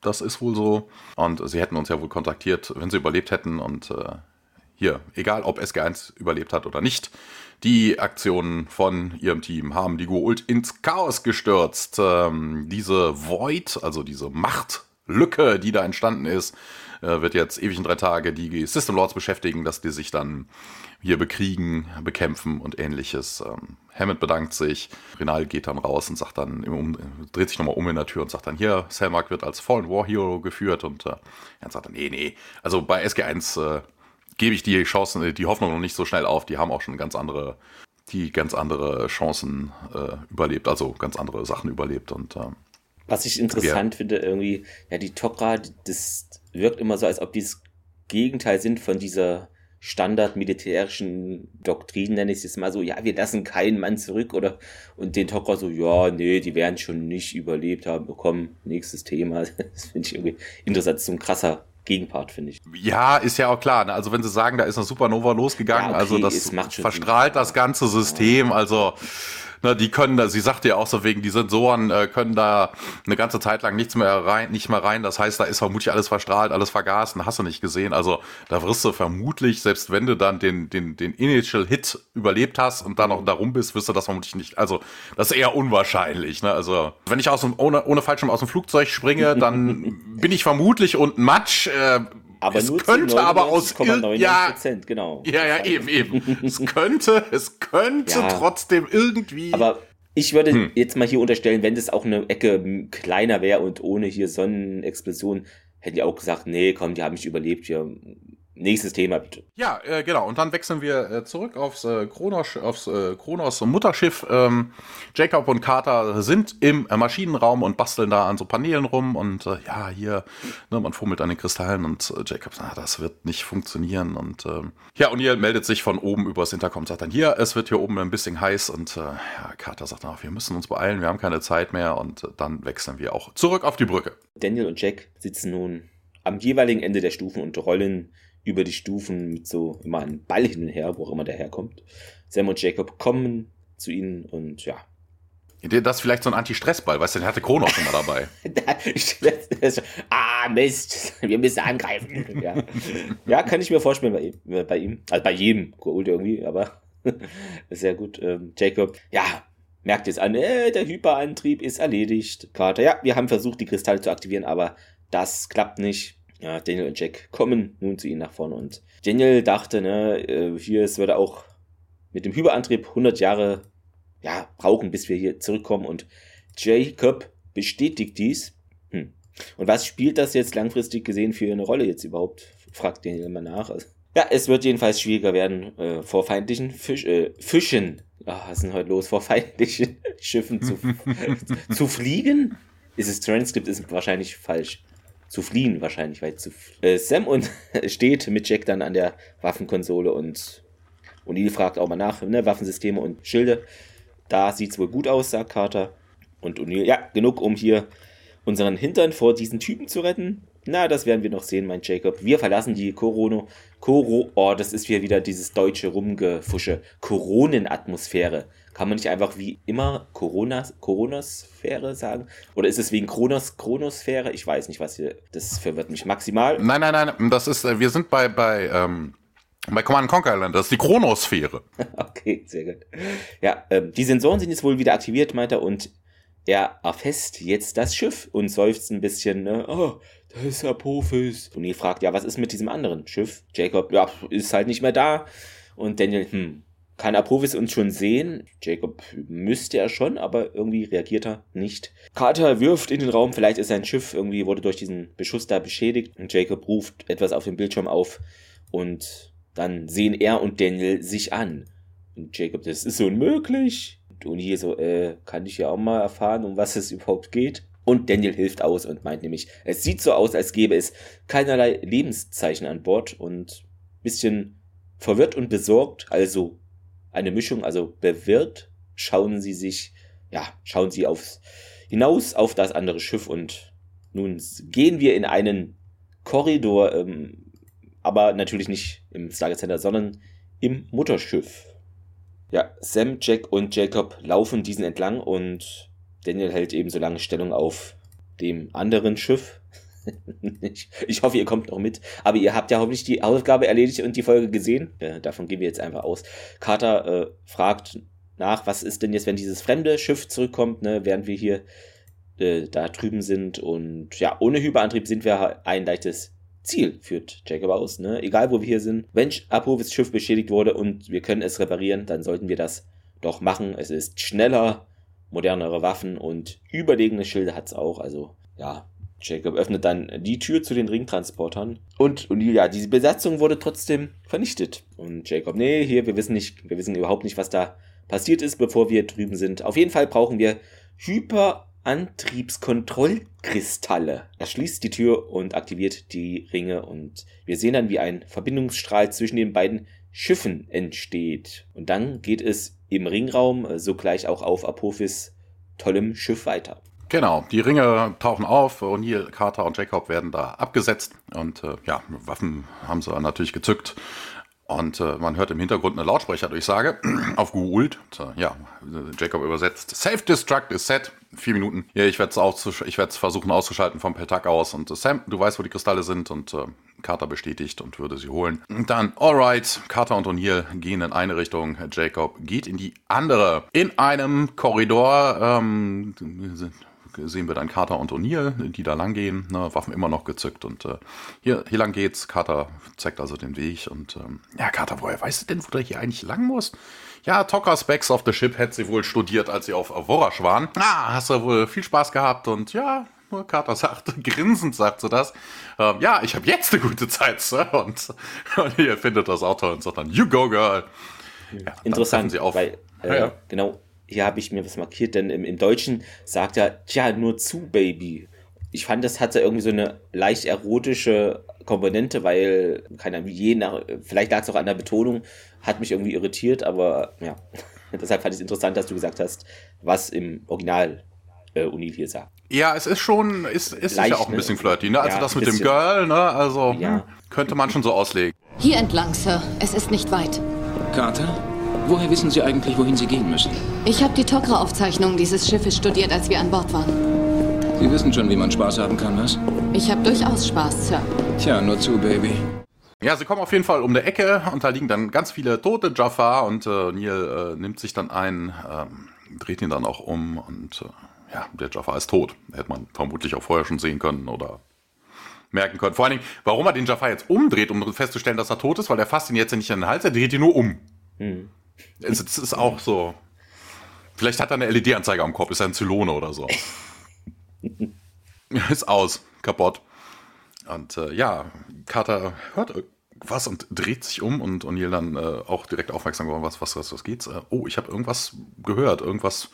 das ist wohl so. Und sie hätten uns ja wohl kontaktiert, wenn sie überlebt hätten. Und äh, hier, egal ob SG1 überlebt hat oder nicht, die Aktionen von ihrem Team haben die Goult ins Chaos gestürzt. Ähm, diese Void, also diese Machtlücke, die da entstanden ist, äh, wird jetzt ewig in drei Tage die System Lords beschäftigen, dass die sich dann hier bekriegen, bekämpfen und ähnliches. Ähm, Hammond bedankt sich, Renal geht dann raus und sagt dann, um, dreht sich nochmal um in der Tür und sagt dann, hier, Selmark wird als Fallen War Hero geführt und äh, er sagt dann, nee, nee, also bei SG1 äh, gebe ich die Chancen, äh, die Hoffnung noch nicht so schnell auf, die haben auch schon ganz andere, die ganz andere Chancen äh, überlebt, also ganz andere Sachen überlebt und äh, was ich interessant ja. finde, irgendwie, ja, die Tok'ra, das wirkt immer so, als ob die das Gegenteil sind von dieser standard-militärischen Doktrin, nenne ich es jetzt mal so, ja, wir lassen keinen Mann zurück oder und den Tok'ra so, ja, nee, die werden schon nicht überlebt haben, bekommen, nächstes Thema. [laughs] Das finde ich irgendwie interessant, das ist so ein krasser Gegenpart, finde ich. Ja, ist ja auch klar. Ne? Also wenn sie sagen, da ist eine Supernova losgegangen, ja, okay, also das verstrahlt das ganze System, also ne, die können da, sie sagte ja auch so wegen, die Sensoren äh, können da eine ganze Zeit lang nichts mehr rein, nicht mehr rein. Das heißt, da ist vermutlich alles verstrahlt, alles vergasen, hast du nicht gesehen. Also da wirst du vermutlich, selbst wenn du dann den, den, den Initial Hit überlebt hast und dann noch darum bist, wirst du das vermutlich nicht. Also das ist eher unwahrscheinlich. Ne? Also wenn ich aus dem, ohne, ohne Fallschirm aus dem Flugzeug springe, dann [laughs] bin ich vermutlich unten Matsch. Äh, aber es könnte aber aus ja, genau. Ja, ja, eben, eben. es [laughs] könnte, es könnte ja. trotzdem irgendwie. Aber ich würde hm. jetzt mal hier unterstellen, wenn das auch eine Ecke kleiner wäre und ohne hier Sonnenexplosion, hätten die auch gesagt, nee, komm, die haben mich überlebt, hier Nächstes Thema bitte. Ja, äh, genau. Und dann wechseln wir äh, zurück aufs, äh, Kronos, aufs äh, Kronos Mutterschiff. Ähm, Jacob und Carter sind im äh, Maschinenraum und basteln da an so Paneelen rum. Und äh, ja, hier, ne, man fummelt an den Kristallen und äh, Jacob sagt, ah, das wird nicht funktionieren. Und ähm, ja, und ihr meldet sich von oben übers Intercom und sagt dann, hier, es wird hier oben ein bisschen heiß. Und ja, Carter sagt, ach, wir müssen uns beeilen, wir haben keine Zeit mehr. Und dann wechseln wir auch zurück auf die Brücke. Daniel und Jack sitzen nun am jeweiligen Ende der Stufen und rollen über die Stufen mit so immer einem Ball hin und her, wo auch immer der herkommt. Sam und Jacob kommen zu ihnen und ja. Das ist vielleicht so ein Anti-Stress-Ball, weißt du, den hatte Kronos [laughs] schon mal dabei. ah, Mist, wir müssen angreifen. Ja, ja kann ich mir vorstellen bei ihm. Äh, bei ihm. Also bei jedem geholt irgendwie, aber [laughs] sehr gut. Ähm, Jacob, ja, merkt jetzt an, äh, der Hyperantrieb ist erledigt. Carter, ja, wir haben versucht, die Kristalle zu aktivieren, aber das klappt nicht. Ja, Daniel und Jack kommen nun zu ihnen nach vorne und Daniel dachte, ne, äh, hier, es würde auch mit dem Hyperantrieb 100 Jahre ja, brauchen, bis wir hier zurückkommen und Jacob bestätigt dies. Hm. Und was spielt das jetzt langfristig gesehen für eine Rolle jetzt überhaupt? Fragt Daniel mal nach. Also, ja, es wird jedenfalls schwieriger werden, äh, vor feindlichen Fisch, äh, Fischen, ach, was ist denn heute los, vor feindlichen [laughs] Schiffen zu, [laughs] zu fliegen? Ist es Transkript, ist wahrscheinlich falsch zu fliehen wahrscheinlich, weil zu äh, Sam und [laughs] steht mit Jack dann an der Waffenkonsole und O'Neill fragt auch mal nach, ne, Waffensysteme und Schilde. Da sieht es wohl gut aus, sagt Carter. Und O'Neill, ja, genug, um hier unseren Hintern vor diesen Typen zu retten. Na, das werden wir noch sehen, mein Jacob. Wir verlassen die Korono. Koro, oh, das ist hier wieder dieses deutsche Rumgefusche. Koronenatmosphäre. Kann man nicht einfach wie immer Corona, Koronasphäre sagen? Oder ist es wegen Kronos, Chronosphäre? Ich weiß nicht, was hier. Das verwirrt mich maximal. Nein, nein, nein. Das ist, äh, wir sind bei, bei, ähm, bei Command Conquer Island. Das ist die Chronosphäre. [laughs] okay, sehr gut. Ja, ähm, die Sensoren sind jetzt wohl wieder aktiviert, meint er, und er erfasst jetzt das Schiff und seufzt ein bisschen, ne? Oh, da ist Apophis. Ihr fragt, ja, was ist mit diesem anderen Schiff? Jacob, ja, ist halt nicht mehr da. Und Daniel, hm, kann Apophis uns schon sehen? Jacob müsste er schon, aber irgendwie reagiert er nicht. Carter wirft in den Raum, vielleicht ist sein Schiff irgendwie, wurde durch diesen Beschuss da beschädigt. Und Jacob ruft etwas auf dem Bildschirm auf und dann sehen er und Daniel sich an. Und Jacob, das ist unmöglich. Und hier so, äh, kann ich ja auch mal erfahren, um was es überhaupt geht? Und Daniel hilft aus und meint nämlich, es sieht so aus, als gäbe es keinerlei Lebenszeichen an Bord und bisschen verwirrt und besorgt, also eine Mischung, also bewirrt, schauen sie sich, ja, schauen sie aufs, hinaus auf das andere Schiff und nun gehen wir in einen Korridor, ähm, aber natürlich nicht im Stargate Center, sondern im Mutterschiff. Ja, Sam, Jack und Jacob laufen diesen entlang und Daniel hält eben so lange Stellung auf dem anderen Schiff. [laughs] ich, hoffe, ihr kommt noch mit. Aber ihr habt ja hoffentlich die Aufgabe erledigt und die Folge gesehen. Äh, davon gehen wir jetzt einfach aus. Carter äh, fragt nach, was ist denn jetzt, wenn dieses fremde Schiff zurückkommt, ne, während wir hier äh, da drüben sind. Und ja, ohne Hyperantrieb sind wir ein leichtes Ziel, führt Jacob aus. Ne? Egal, wo wir hier sind. Wenn Apophis Schiff beschädigt wurde und wir können es reparieren, dann sollten wir das doch machen. Es ist schneller, modernere Waffen und überlegene Schilde hat es auch. Also ja, Jacob öffnet dann die Tür zu den Ringtransportern und, und ja, diese Besatzung wurde trotzdem vernichtet. Und Jacob, nee, hier, wir wissen nicht, wir wissen überhaupt nicht, was da passiert ist, bevor wir drüben sind. Auf jeden Fall brauchen wir Hyperantriebskontrollkristalle. Er schließt die Tür und aktiviert die Ringe und wir sehen dann, wie ein Verbindungsstrahl zwischen den beiden Schiffen entsteht. Und dann geht es im Ringraum äh, sogleich auch auf Apophis tollem Schiff weiter. Genau, die Ringe tauchen auf, O'Neill, Carter und Jacob werden da abgesetzt und äh, ja, Waffen haben sie natürlich gezückt und äh, man hört im Hintergrund eine Lautsprecherdurchsage [clears throat] auf Google. äh, ja, Jacob übersetzt. Self-Destruct is set. Vier Minuten. Ja, ich werde es versuchen auszuschalten vom Peltak aus. Und äh, Sam, du weißt, wo die Kristalle sind. Und äh, Carter bestätigt und würde sie holen. Und dann, alright, Carter und O'Neill gehen in eine Richtung. Jacob geht in die andere. In einem Korridor ähm, sehen wir dann Carter und O'Neill, die da lang gehen, ne, Waffen immer noch gezückt und äh, hier, hier lang geht's. Carter zeigt also den Weg und ähm, ja, Carter, woher weißt du denn, wo der hier eigentlich lang muss? Ja, Tocker Specs of the Ship hätte sie wohl studiert, als sie auf Vorasch waren. Ah, hast du wohl viel Spaß gehabt und ja, Carter [laughs] sagt, grinsend sagt sie das. Ähm, ja, ich habe jetzt eine gute Zeit, Sir. Und, [laughs] und ihr findet das auch toll und sagt dann, you go, girl. Ja, Interessant, weil, äh, ja, ja. genau, hier habe ich mir was markiert, denn im, im Deutschen sagt er, tja, nur zu, Baby. Ich fand, das hatte irgendwie so eine leicht erotische Komponente, weil, keine Ahnung, je nach, vielleicht lag es auch an der Betonung, hat mich irgendwie irritiert, aber ja, [laughs] deshalb fand ich es interessant, dass du gesagt hast, was im Original äh, Unil hier sagt. Ja, es ist schon, ist, ist leicht, ja auch ein bisschen flirty, ne? Also ja, das mit dem Girl, ne? Also ja. hm, könnte man schon so auslegen. Hier entlang, Sir. Es ist nicht weit. Carter? Woher wissen Sie eigentlich, wohin Sie gehen müssen? Ich habe die Tokra-Aufzeichnungen dieses Schiffes studiert, als wir an Bord waren. Sie wissen schon, wie man Spaß haben kann, was? Ich habe durchaus Spaß, Sir. Tja, nur zu, Baby. Ja, sie kommen auf jeden Fall um der Ecke und da liegen dann ganz viele tote Jafar und äh, Neil äh, nimmt sich dann ein, ähm, dreht ihn dann auch um und äh, ja, der Jafar ist tot. Hätte man vermutlich auch vorher schon sehen können oder merken können. Vor allen Dingen, warum er den Jafar jetzt umdreht, um festzustellen, dass er tot ist, weil er fasst ihn jetzt nicht an den Hals, er dreht ihn nur um. Hm. Es, es ist auch so. Vielleicht hat er eine LED-Anzeige am Kopf, ist er ein Zylone oder so. [laughs] ist aus, kaputt. Und äh, ja, Carter hört was und dreht sich um und O'Neill dann äh, auch direkt aufmerksam geworden, was, was, was, was geht's? Äh, oh, ich habe irgendwas gehört, irgendwas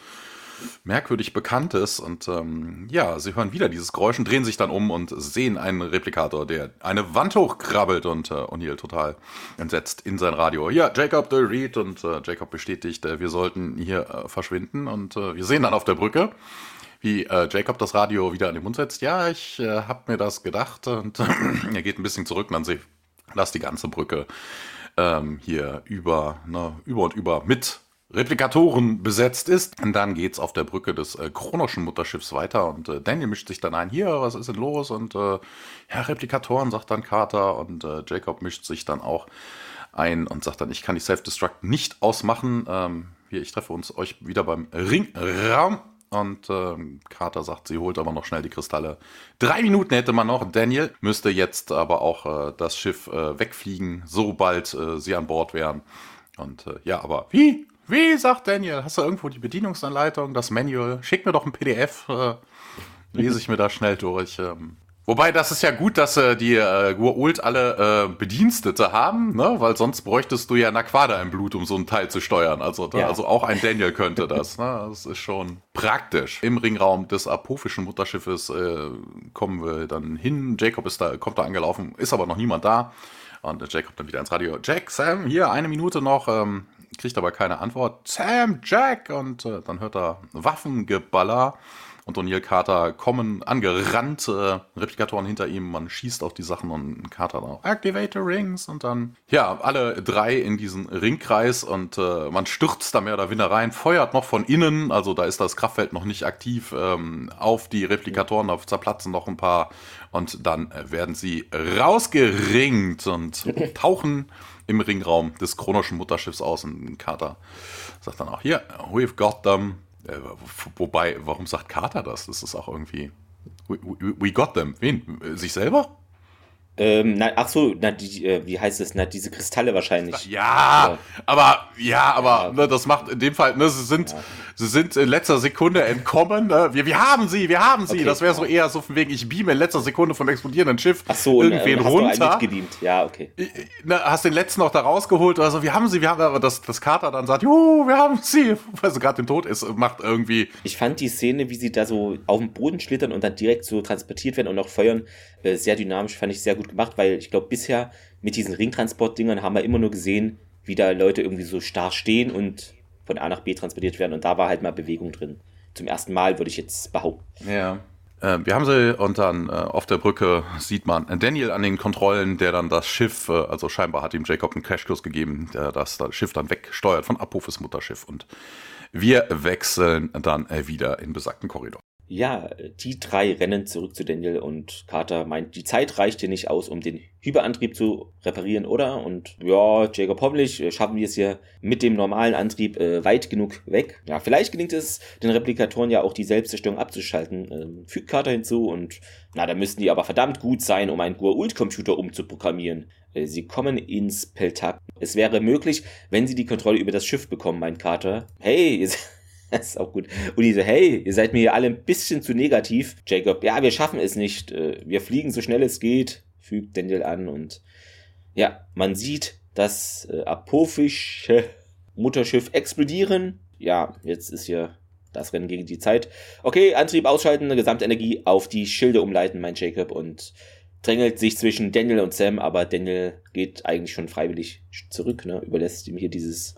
merkwürdig Bekanntes. Und ähm, ja, sie hören wieder dieses Geräusch und drehen sich dann um und sehen einen Replikator, der eine Wand hochkrabbelt und äh, O'Neill total entsetzt in sein Radio. Ja, Jacob the Reed und äh, Jacob bestätigt, äh, wir sollten hier äh, verschwinden und äh, wir sehen dann auf der Brücke, wie äh, Jacob das Radio wieder an den Mund setzt. Ja, ich äh, hab mir das gedacht und [clears throat] er geht ein bisschen zurück und dann sehe lass die ganze Brücke ähm, hier über, ne, über und über mit Replikatoren besetzt ist. Und dann geht's auf der Brücke des äh, chronischen Mutterschiffs weiter und äh, Daniel mischt sich dann ein, hier, was ist denn los? Und äh, ja, Replikatoren, sagt dann Carter und äh, Jacob mischt sich dann auch ein und sagt dann, ich kann die Self-Destruct nicht ausmachen. Ähm, hier, ich treffe uns euch wieder beim Ringraum. Und ähm, Carter sagt, sie holt aber noch schnell die Kristalle. Drei Minuten hätte man noch. Daniel müsste jetzt aber auch äh, das Schiff äh, wegfliegen, sobald äh, sie an Bord wären. Und äh, ja, aber wie? Wie, sagt Daniel, hast du irgendwo die Bedienungsanleitung, das Manual? Schick mir doch ein PDF, äh, lese ich mir da schnell durch. Ähm. Wobei, das ist ja gut, dass äh, die äh, Gua'uld alle äh, Bedienstete haben, ne? weil sonst bräuchtest du ja Naquada im Blut, um so ein Teil zu steuern. Also, ja. also auch ein Daniel könnte das. Ne? Das ist schon praktisch. Im Ringraum des apophischen Mutterschiffes äh, kommen wir dann hin. Jacob ist da, kommt da angelaufen, ist aber noch niemand da. Und Jacob dann wieder ins Radio. Jack, Sam, hier eine Minute noch. Ähm, kriegt aber keine Antwort. Sam, Jack! Und äh, dann hört er Waffengeballer. und O'Neill Carter kommen angerannt, äh, Replikatoren hinter ihm, man schießt auf die Sachen und Carter dann auch, Activate the Rings! Und dann, ja, alle drei in diesen Ringkreis. Und äh, man stürzt da mehr oder weniger rein, feuert noch von innen, also da ist das Kraftfeld noch nicht aktiv, ähm, auf die Replikatoren, da zerplatzen noch ein paar. Und dann äh, werden sie rausgeringt und [laughs] tauchen im Ringraum des chronischen Mutterschiffs aus und Carter sagt dann auch, hier, we've got them. Äh, wobei, warum sagt Carter das? Das ist auch irgendwie, we, we, we got them. Wen? Sich selber? Ähm, na, ach so, na, die, äh, wie heißt es? Na, diese Kristalle wahrscheinlich. Ja, ja. aber, ja, aber, ja. Ne, das macht in dem Fall, ne, sie sind, ja. sie sind in letzter Sekunde entkommen, ne? wir, wir haben sie, wir haben sie. Okay, das wäre so eher so von wegen, ich beame in letzter Sekunde vom explodierenden Schiff ach so, irgendwen und, runter. Hast ja, okay. Ne, hast den letzten noch da rausgeholt oder so, wir haben sie, wir haben, aber das, das Kater dann sagt, juhu, wir haben sie, [laughs] weil sie gerade im Tod ist, macht irgendwie. Ich fand die Szene, wie sie da so auf dem Boden schlittern und dann direkt so transportiert werden und noch feuern, äh, sehr dynamisch, fand ich sehr gut gemacht, weil ich glaube, bisher mit diesen Ringtransport-Dingern haben wir immer nur gesehen, wie da Leute irgendwie so starr stehen und von A nach B transportiert werden und da war halt mal Bewegung drin. Zum ersten Mal würde ich jetzt behaupten. Ja. Äh, wir haben sie und dann äh, auf der Brücke sieht man Daniel an den Kontrollen, der dann das Schiff, äh, also scheinbar hat ihm Jacob einen Crashkurs gegeben, der das, das Schiff dann wegsteuert von Abrufes Mutterschiff und wir wechseln dann äh, wieder in besagten Korridor. Ja, die drei rennen zurück zu Daniel und Carter meint, die Zeit reicht hier nicht aus, um den Hyperantrieb zu reparieren, oder? Und ja, Jacob, hoffentlich äh, schaffen wir es hier mit dem normalen Antrieb äh, weit genug weg. Ja, vielleicht gelingt es den Replikatoren ja auch die Selbstzerstörung abzuschalten, äh, fügt Carter hinzu und na, da müssten die aber verdammt gut sein, um einen Gur-Ult-Computer umzuprogrammieren. Äh, sie kommen ins Peltak. Es wäre möglich, wenn sie die Kontrolle über das Schiff bekommen, meint Carter. Hey, das [laughs] ist auch gut. Und die so, hey, ihr seid mir hier alle ein bisschen zu negativ. Jacob, ja, wir schaffen es nicht. Äh, wir fliegen so schnell es geht, fügt Daniel an. Und ja, man sieht das äh, apophische Mutterschiff explodieren. Ja, jetzt ist hier das Rennen gegen die Zeit. Okay, Antrieb ausschalten, Gesamtenergie auf die Schilde umleiten, meint Jacob und drängelt sich zwischen Daniel und Sam, aber Daniel geht eigentlich schon freiwillig zurück, ne? überlässt ihm hier dieses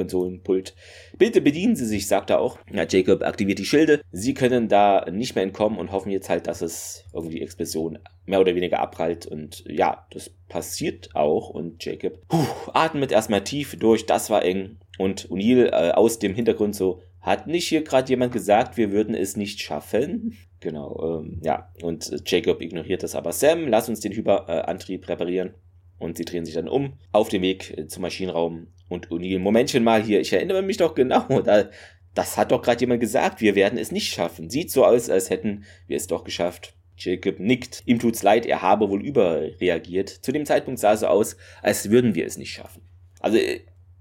Steuerkonsolenpult. Bitte bedienen Sie sich, sagt er auch. Ja, Jacob aktiviert die Schilde. Sie können da nicht mehr entkommen und hoffen jetzt halt, dass es irgendwie Explosion mehr oder weniger abprallt. Und ja, das passiert auch. Und Jacob puh, atmet erstmal tief durch. Das war eng. Und O'Neill äh, aus dem Hintergrund so, hat nicht hier gerade jemand gesagt, wir würden es nicht schaffen? Genau, ähm, ja. Und Jacob ignoriert das aber. Sam, lass uns den Hyperantrieb reparieren. Und sie drehen sich dann um auf dem Weg äh, zum Maschinenraum. Und O'Neill, Momentchen mal hier, ich erinnere mich doch genau, [laughs] da, das hat doch gerade jemand gesagt, wir werden es nicht schaffen. Sieht so aus, als hätten wir es doch geschafft. Jacob nickt. Ihm tut's leid, er habe wohl überreagiert. Zu dem Zeitpunkt sah es so aus, als würden wir es nicht schaffen. Also äh,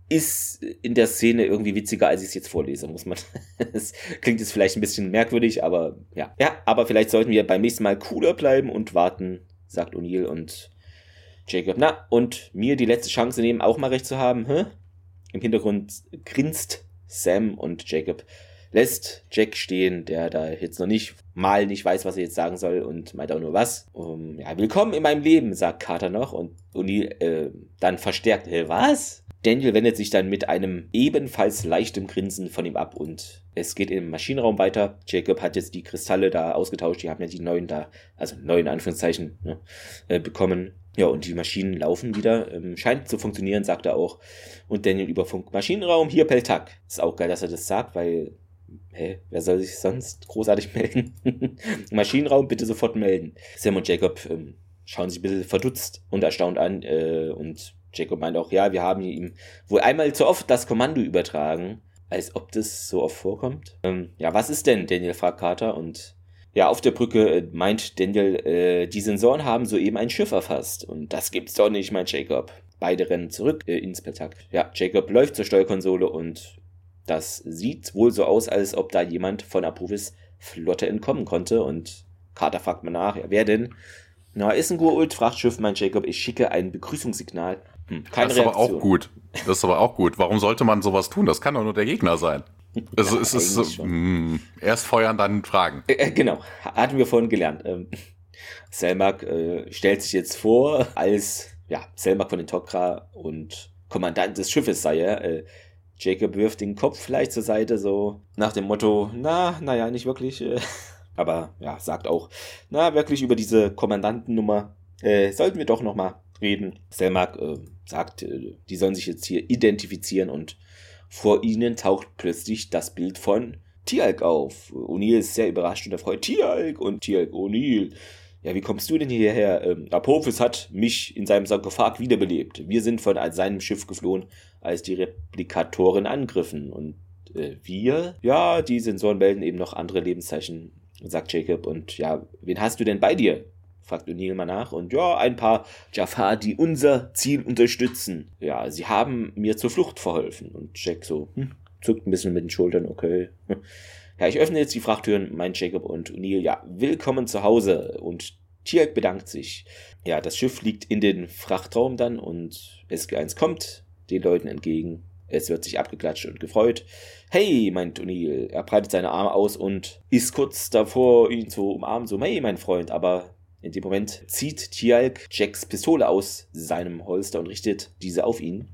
ist in der Szene irgendwie witziger, als ich es jetzt vorlese, muss man. [laughs] Es klingt jetzt vielleicht ein bisschen merkwürdig, aber ja. Ja, aber vielleicht sollten wir beim nächsten Mal cooler bleiben und warten, sagt O'Neill und Jacob, na, und mir die letzte Chance nehmen, auch mal recht zu haben, hä? Im Hintergrund grinst Sam und Jacob lässt Jack stehen, der da jetzt noch nicht mal nicht weiß, was er jetzt sagen soll und meint auch nur was. Um, ja, willkommen in meinem Leben, sagt Carter noch und Uni äh, dann verstärkt, äh, was? Daniel wendet sich dann mit einem ebenfalls leichtem Grinsen von ihm ab und es geht im Maschinenraum weiter. Jacob hat jetzt die Kristalle da ausgetauscht, die haben ja die neuen da, also neuen Anführungszeichen, ne, äh, bekommen. Ja, und die Maschinen laufen wieder. Ähm, scheint zu funktionieren, sagt er auch. Und Daniel über Funk Maschinenraum, hier Peltak. Ist auch geil, dass er das sagt, weil, hä, wer soll sich sonst großartig [laughs] melden? Maschinenraum, bitte sofort melden. Sam und Jacob ähm, schauen sich ein bisschen verdutzt und erstaunt an. Äh, und Jacob meint auch, ja, wir haben ihm wohl einmal zu oft das Kommando übertragen. Als ob das so oft vorkommt. Ähm, ja, was ist denn? Daniel fragt Carter und ja, auf der Brücke äh, meint Daniel, äh, die Sensoren haben soeben ein Schiff erfasst. Und das gibt's doch nicht, meint Jacob. Beide rennen zurück äh, ins Peltak. Ja, Jacob läuft zur Steuerkonsole und das sieht wohl so aus, als ob da jemand von Aprovis Flotte entkommen konnte. Und Carter fragt mal nach, ja, wer denn? Na, ist ein Gur-Ult-Frachtschiff, meint Jacob. Ich schicke ein Begrüßungssignal. Hm, keine das ist Reaktion. aber auch gut. Das ist aber auch gut. Warum sollte man sowas tun? Das kann doch nur der Gegner sein. [laughs] Also ja, es ist so, mh, hm, erst feuern, dann fragen. Äh, äh, genau, hatten wir vorhin gelernt. Ähm, Selmak äh, stellt sich jetzt vor, als ja, Selmak von den Tok'ra und Kommandant des Schiffes sei er. Äh, Jacob wirft den Kopf vielleicht zur Seite, so nach dem Motto, na, naja, nicht wirklich. Äh, [laughs] aber ja, sagt auch, na, wirklich über diese Kommandantennummer äh, sollten wir doch nochmal reden. Selmak sagt, die sollen sich jetzt hier identifizieren und vor ihnen taucht plötzlich das Bild von Tialk auf. O'Neill ist sehr überrascht und erfreut Tialk und Tialk O'Neill. Ja, wie kommst du denn hierher? Ähm, Apophis hat mich in seinem Sarkophag wiederbelebt. Wir sind von seinem Schiff geflohen, als die Replikatoren angriffen. Und äh, wir? Ja, die Sensoren melden eben noch andere Lebenszeichen, sagt Jacob. Und ja, wen hast du denn bei dir? Fragt O'Neill mal nach. Und ja, ein paar Jafar, die unser Ziel unterstützen. Ja, sie haben mir zur Flucht verholfen. Und Jack so, hm, zuckt ein bisschen mit den Schultern, okay. [laughs] Ja, ich öffne jetzt die Frachttüren, meint Jacob und O'Neill, ja, willkommen zu Hause. Und Tiag bedankt sich. Ja, das Schiff fliegt in den Frachtraum dann und SG1 kommt den Leuten entgegen. Es wird sich abgeklatscht und gefreut. Hey, meint O'Neill. Er breitet seine Arme aus und ist kurz davor, ihn zu umarmen. So, hey, mein Freund. Aber in dem Moment zieht Tialk Jacks Pistole aus seinem Holster und richtet diese auf ihn.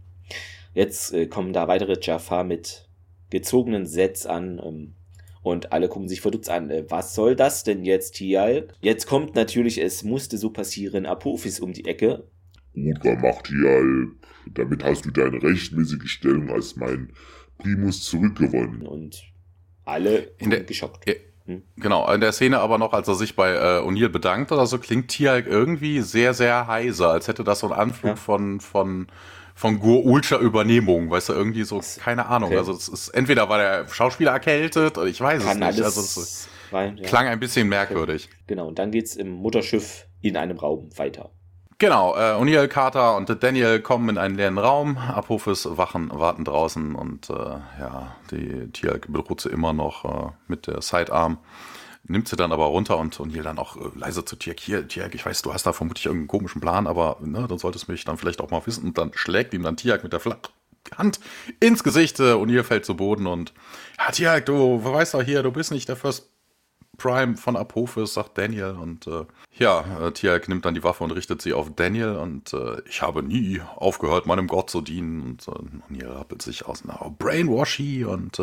Jetzt äh, kommen da weitere Jafar mit gezogenen Sets an. Ähm, und alle gucken sich verdutzt an. Äh, was soll das denn jetzt, Tial? Jetzt kommt natürlich, es musste so passieren, Apophis um die Ecke. Gut gemacht, Tial. Damit hast du deine rechtmäßige Stellung als mein Primus zurückgewonnen. Und alle in der, geschockt. Hm? Genau, in der Szene aber noch, als er sich bei äh, O'Neill bedankt oder so, klingt Tialk irgendwie sehr, sehr heiser, als hätte das so einen Anflug ja. von, von von Gur Ultra Übernehmung, weißt du, irgendwie so, keine Ahnung. Okay. Also es ist entweder war der Schauspieler erkältet oder ich weiß Kann es nicht. Also es rein, ja. klang ein bisschen merkwürdig. Genau, und dann geht's im Mutterschiff in einem Raum weiter. Genau, äh, O'Neill, Carter und Daniel kommen in einen leeren Raum. Apophis Wachen warten draußen und äh, ja, die Tier bedroht sie immer noch äh, mit der Sidearm nimmt sie dann aber runter und, hier dann auch äh, leise zu Tirk, hier, Tirk, ich weiß, du hast da vermutlich irgendeinen komischen Plan, aber ne, dann solltest du mich dann vielleicht auch mal wissen. Und dann schlägt ihm dann Tiak mit der Fla Hand ins Gesicht äh, ihr fällt zu Boden und ja, Tiak, du weißt doch hier, du bist nicht der First Prime von Apophis, sagt Daniel. Und äh, ja, äh, Tialk nimmt dann die Waffe und richtet sie auf Daniel. Und äh, ich habe nie aufgehört, meinem Gott zu dienen. Und äh, hier rappelt sich aus, na, Brainwashy. Und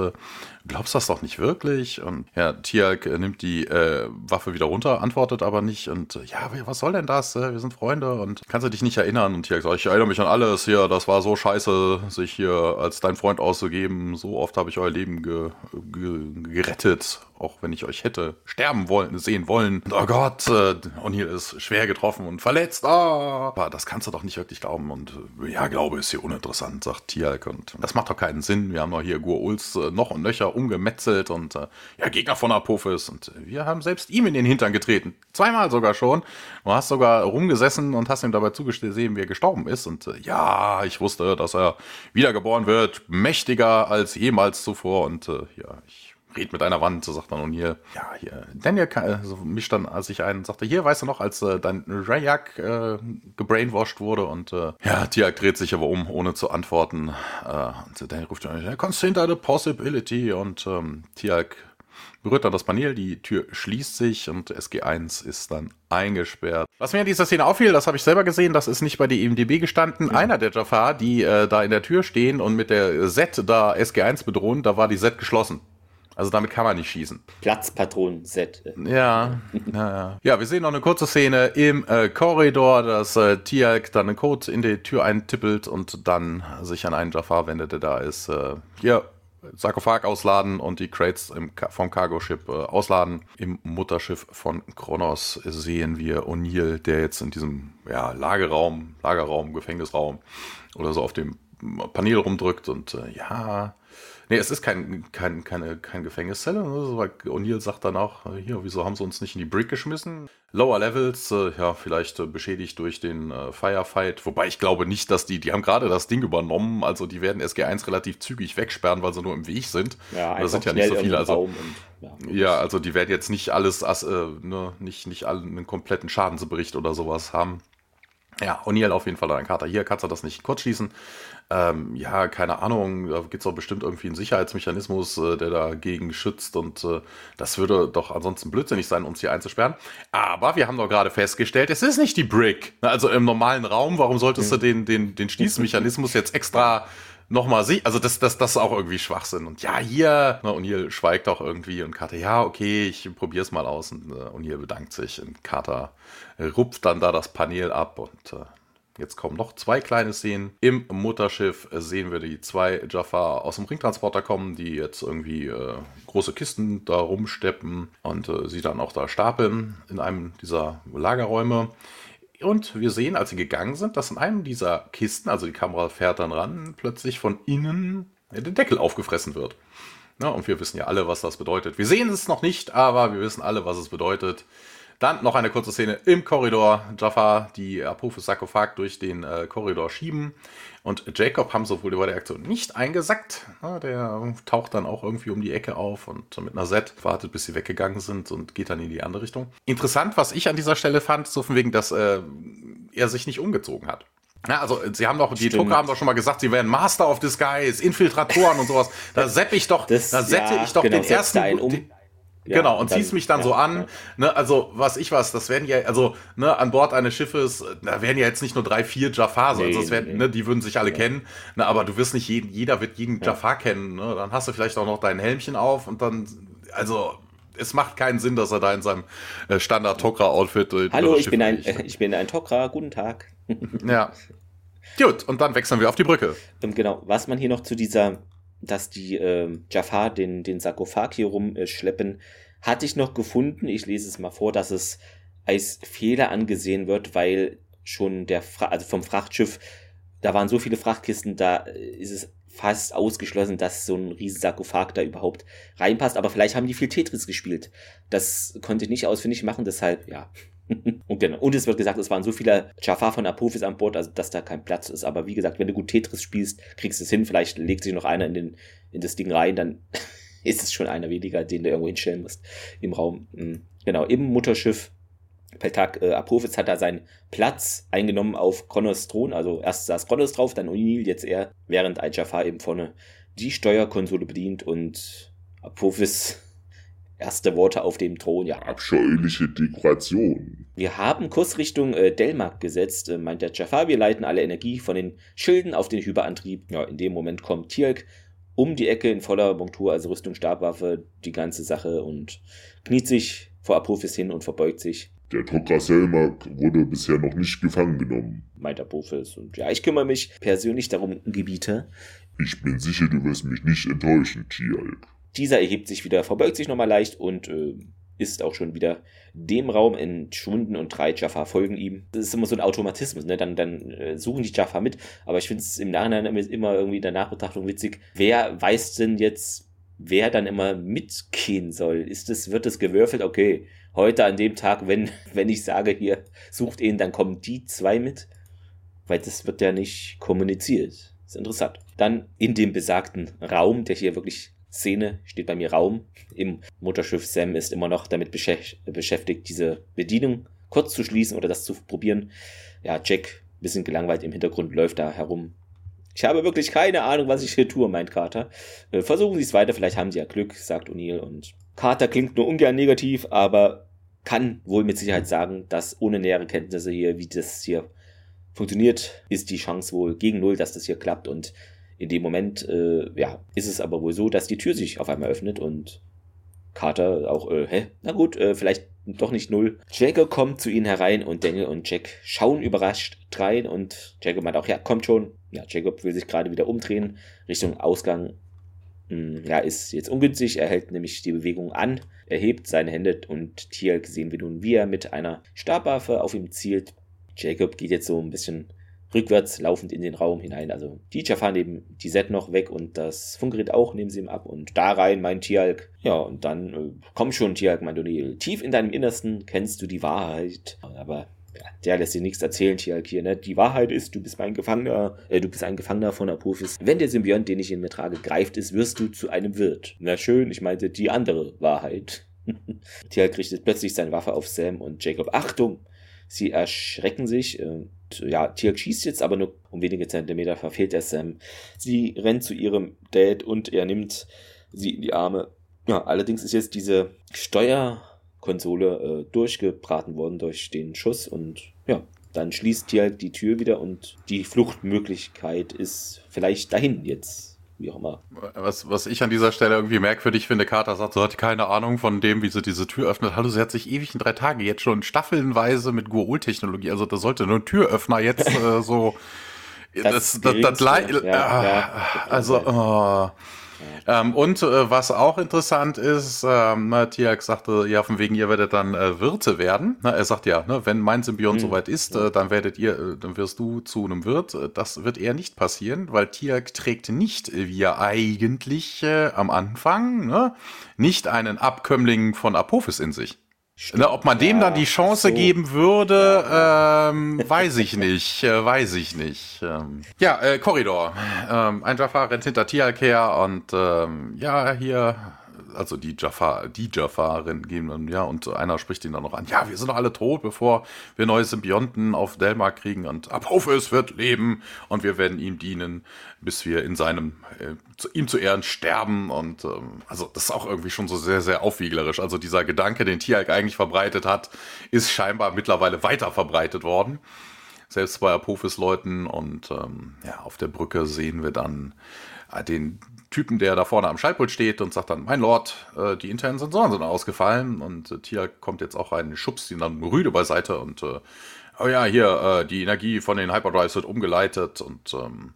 äh, glaubst das doch nicht wirklich? Und ja, Tialk äh, nimmt die äh, Waffe wieder runter, antwortet aber nicht. Und äh, ja, was soll denn das? Äh, wir sind Freunde und kannst du dich nicht erinnern? Und Tialk sagt, ich erinnere mich an alles hier. Das war so scheiße, sich hier als dein Freund auszugeben. So oft habe ich euer Leben ge ge gerettet auch wenn ich euch hätte sterben wollen, sehen wollen. Oh Gott, äh, O'Neill ist schwer getroffen und verletzt. Ah, aber das kannst du doch nicht wirklich glauben. Und ja, Glaube ist hier uninteressant, sagt Tialk. Und das macht doch keinen Sinn. Wir haben doch hier Gur-Uls äh, noch und nöcher umgemetzelt und äh, ja, Gegner von Apophis. Und äh, wir haben selbst ihm in den Hintern getreten. Zweimal sogar schon. Du hast sogar rumgesessen und hast ihm dabei zugesehen, wie er gestorben ist. Und äh, ja, ich wusste, dass er wiedergeboren wird, mächtiger als jemals zuvor. Und äh, ja, ich red mit einer Wand, so sagt dann O'Neill. Ja, hier, Daniel also mischt dann sich ein und sagte, hier, weißt du noch, als äh, dein Rayak äh, gebrainwashed wurde und äh, ja, Tiak dreht sich aber um, ohne zu antworten. Äh, und Daniel ruft dann, consider the possibility und ähm, Tiak berührt dann das Panel, die Tür schließt sich und SG1 ist dann eingesperrt. Was mir in dieser Szene auffiel, das habe ich selber gesehen, das ist nicht bei der IMDB gestanden. Ja. Einer der Jafar, die äh, da in der Tür stehen und mit der Set da SG1 bedrohen, da war die Set geschlossen. Also damit kann man nicht schießen. Platzpatronen-Set. Ja, ja, ja. Ja, wir sehen noch eine kurze Szene im äh, Korridor, dass äh, Tialk dann einen Code in die Tür eintippelt und dann sich an einen Jafar wendet, der da ist. Äh, hier, Sarkophag ausladen und die Crates im, vom Cargo-Ship äh, ausladen. Im Mutterschiff von Kronos sehen wir O'Neill, der jetzt in diesem ja, Lagerraum, Lagerraum, Gefängnisraum oder so auf dem Panel rumdrückt und äh, ja, Nee, es ist kein, kein, keine, kein Gefängniszelle. Ne? O'Neill sagt dann auch, äh, hier, wieso haben sie uns nicht in die Brick geschmissen? Lower Levels, äh, ja, vielleicht äh, beschädigt durch den äh, Firefight. Wobei ich glaube nicht, dass die, die haben gerade das Ding übernommen. Also die werden SG1 relativ zügig wegsperren, weil sie nur im Weg sind. Ja, das sind ja nicht so viele. Also, und, ja, ja, also die werden jetzt nicht alles, äh, ne, nicht, nicht alle einen kompletten Schadensbericht oder sowas haben. Ja, O'Neill auf jeden Fall an Kater. Hier kannst du das nicht kurz schließen. Ähm, ja, keine Ahnung, da gibt es doch bestimmt irgendwie einen Sicherheitsmechanismus, äh, der dagegen schützt und äh, das würde doch ansonsten blödsinnig sein, uns hier einzusperren. Aber wir haben doch gerade festgestellt, es ist nicht die Brick. Also im normalen Raum, warum solltest du den, den, den Schließmechanismus jetzt extra nochmal sich, also das, das, das ist auch irgendwie Schwachsinn. Und ja, hier, ne, und hier schweigt auch irgendwie und Carter, ja, okay, ich probiere es mal aus und, äh, hier bedankt sich und Carter rupft dann da das Panel ab und äh, Jetzt kommen noch zwei kleine Szenen. Im Mutterschiff sehen wir die zwei Jafar aus dem Ringtransporter kommen, die jetzt irgendwie äh, große Kisten da rumsteppen und äh, sie dann auch da stapeln in einem dieser Lagerräume. Und wir sehen, als sie gegangen sind, dass in einem dieser Kisten, also die Kamera fährt dann ran, plötzlich von innen der Deckel aufgefressen wird. Ja, und wir wissen ja alle, was das bedeutet. Wir sehen es noch nicht, aber wir wissen alle, was es bedeutet. Dann noch eine kurze Szene im Korridor. Jaffa, die Apophis-Sarkophag durch den äh, Korridor schieben. Und Jacob haben sowohl über der Aktion nicht eingesackt. Ja, der taucht dann auch irgendwie um die Ecke auf und mit einer Set wartet, bis sie weggegangen sind und geht dann in die andere Richtung. Interessant, was ich an dieser Stelle fand, so von wegen, dass äh, er sich nicht umgezogen hat. Ja, also sie haben doch, die Drucker haben doch schon mal gesagt, sie wären Master of Disguise, Infiltratoren und sowas. Da sepp ich doch, Das- da sette ja, ich doch genau, den ersten. um. den- Ja, genau, und ziehst mich dann ja, so an. ja. Ne, also, was ich was, das werden ja, also, ne, an Bord eines Schiffes, da werden ja jetzt nicht nur drei, vier Jafar, so, Nee, also das werden, nee. ne, die würden sich alle kennen, ne, aber du wirst nicht jeden, jeder wird jeden Jafar kennen, ne, dann hast du vielleicht auch noch dein Helmchen auf und dann, also, es macht keinen Sinn, dass er da in seinem äh, Standard-Tokra-Outfit durch Hallo, ich Schiff bin ein, äh, ich bin ein Tokra, guten Tag. Ja. [laughs] Gut, und dann wechseln wir auf die Brücke. Ähm, genau, was man hier noch zu dieser, dass die ähm, Jafar den, den Sarkophag hier rumschleppen, hatte ich noch gefunden. Ich lese es mal vor, dass es als Fehler angesehen wird, weil schon der, Fra also vom Frachtschiff, da waren so viele Frachtkisten, da äh, ist es fast ausgeschlossen, dass so ein riesen Sarkophag da überhaupt reinpasst. Aber vielleicht haben die viel Tetris gespielt. Das konnte ich nicht ausfindig machen, deshalb, ja. [laughs] Und, genau. und es wird gesagt, es waren so viele Jafar von Apophis an Bord, also dass da kein Platz ist. Aber wie gesagt, wenn du gut Tetris spielst, kriegst du es hin. Vielleicht legt sich noch einer in, den, in das Ding rein, dann [laughs] ist es schon einer weniger, den du irgendwo hinstellen musst im Raum. Mhm. Genau, im Mutterschiff Peltak äh, Apophis hat da seinen Platz eingenommen auf Kronos Thron. Also erst saß Kronos drauf, dann O'Neill, jetzt er, während ein Jafar eben vorne die Steuerkonsole bedient und Apophis erste Worte auf dem Thron, ja, Abscheuliche Dekoration. wir haben Kurs Richtung äh, Delmark gesetzt, äh, meint der Jafar. Wir leiten alle Energie von den Schilden auf den Hyperantrieb. Ja, in dem Moment kommt Tirk um die Ecke in voller Montur, also Rüstung, Stabwaffe, die ganze Sache und kniet sich vor Apophis hin und verbeugt sich, Der Tokra Selmak wurde bisher noch nicht gefangen genommen. meint Apophis. Und ja, ich kümmere mich persönlich darum, Gebiete. Ich bin sicher, du wirst mich nicht enttäuschen, Tialk. Dieser erhebt sich wieder, verbeugt sich nochmal leicht und äh, ist auch schon wieder dem Raum entschwunden und drei Jaffa folgen ihm. Das ist immer so ein Automatismus, ne? Dann, dann äh, suchen die Jaffa mit, aber ich finde es im Nachhinein immer, irgendwie in der Nachbetrachtung witzig. Wer weiß denn jetzt, wer dann immer mitgehen soll? Ist es, wird es gewürfelt? Okay, heute an dem Tag, wenn, [laughs] wenn ich sage, hier, sucht ihn, dann kommen die zwei mit. Weil das wird ja nicht kommuniziert. Ist interessant. Dann in dem besagten Raum, der hier wirklich Szene, steht bei mir Raum. Im Mutterschiff Sam ist immer noch damit beschäft- beschäftigt, diese Bedienung kurz zu schließen oder das zu probieren. Ja, Jack, bisschen gelangweilt im Hintergrund, läuft da herum. Ich habe wirklich keine Ahnung, was ich hier tue, meint Carter. Äh, versuchen Sie es weiter, vielleicht haben Sie ja Glück, sagt O'Neill. Und Carter klingt nur ungern negativ, aber kann wohl mit Sicherheit sagen, dass ohne nähere Kenntnisse hier, wie das hier funktioniert, ist die Chance wohl gegen null, dass das hier klappt. Und in dem Moment, äh, ja, ist es aber wohl so, dass die Tür sich auf einmal öffnet und Carter auch, äh, hä? Na gut, äh, vielleicht doch nicht null. Jacob kommt zu ihnen herein und Daniel und Jack schauen überrascht rein und Jacob meint auch, ja, kommt schon. Ja, Jacob will sich gerade wieder umdrehen Richtung Ausgang. Hm, Ja, ist jetzt ungünstig. Er hält nämlich die Bewegung an, erhebt seine Hände und Tialk sehen wir nun, wie er mit einer Stabwaffe auf ihm zielt. Jacob geht jetzt so ein bisschen rückwärts laufend in den Raum hinein. Also die Jafar nehmen die Set noch weg und das Funkgerät auch nehmen sie ihm ab und da rein mein Tialk. Ja, und dann äh, komm schon, Tialk, mein O'Neill. Tief in deinem Innersten kennst du die Wahrheit. Aber ja, der lässt dir nichts erzählen, Tialk hier, ne? Die Wahrheit ist, du bist mein Gefangener, äh, du bist ein Gefangener von Apophis. Wenn der Symbiont, den ich in mir trage, greift ist, wirst du zu einem Wirt. Na schön, ich meinte die andere Wahrheit. [laughs] Tialk richtet plötzlich seine Waffe auf Sam und Jacob. Achtung! Sie erschrecken sich. Äh, ja, Tialk schießt jetzt, aber nur um wenige Zentimeter verfehlt er Sam. Sie rennt zu ihrem Dad und er nimmt sie in die Arme. Ja, allerdings ist jetzt diese Steuerkonsole äh, durchgebraten worden durch den Schuss und ja, dann schließt hier die Tür wieder und die Fluchtmöglichkeit ist vielleicht dahin jetzt wie auch immer. Was, was ich an dieser Stelle irgendwie merkwürdig finde, Carter sagt, sie hat keine Ahnung von dem, wie sie diese Tür öffnet. Hallo, sie hat sich ewig in drei Tagen jetzt schon staffelnweise mit Gua'ul-Technologie, also da sollte nur ein Türöffner jetzt [laughs] äh, so das, das, das, das ja, ja, also, oh. Ähm, und äh, was auch interessant ist, ähm, Tiak sagte, ja, von wegen ihr werdet dann äh, Wirte werden. Na, er sagt ja, ne, wenn mein Symbiont mhm. soweit ist, äh, dann werdet ihr, äh, dann wirst du zu einem Wirt. Äh, das wird eher nicht passieren, weil Tiak trägt nicht, wie er eigentlich äh, am Anfang, ne, nicht einen Abkömmling von Apophis in sich. Na, ob man dem dann die Chance so. geben würde, ähm, weiß ich nicht, äh, weiß ich nicht. Ähm, ja, äh, Korridor. Ähm, ein Jafar rennt hinter Tialk her und ähm, ja, hier also die Jafar, die Jafarin gehen dann, ja, und einer spricht ihn dann noch an, ja, wir sind doch alle tot, bevor wir neue Symbionten auf Delmar kriegen und Apophis wird leben und wir werden ihm dienen, bis wir in seinem, äh, zu, ihm zu Ehren sterben und ähm, also das ist auch irgendwie schon so sehr, sehr aufwieglerisch. Also dieser Gedanke, den Tialk eigentlich verbreitet hat, ist scheinbar mittlerweile weiter verbreitet worden selbst bei Apophis-Leuten. Und ähm, ja, auf der Brücke sehen wir dann äh, den Typen, der da vorne am Schaltpult steht und sagt dann, mein Lord, äh, die internen Sensoren sind ausgefallen und äh, Tia kommt jetzt auch rein, schubst ihn dann rüde beiseite und äh, oh ja, hier, äh, die Energie von den Hyperdrives wird umgeleitet und ähm,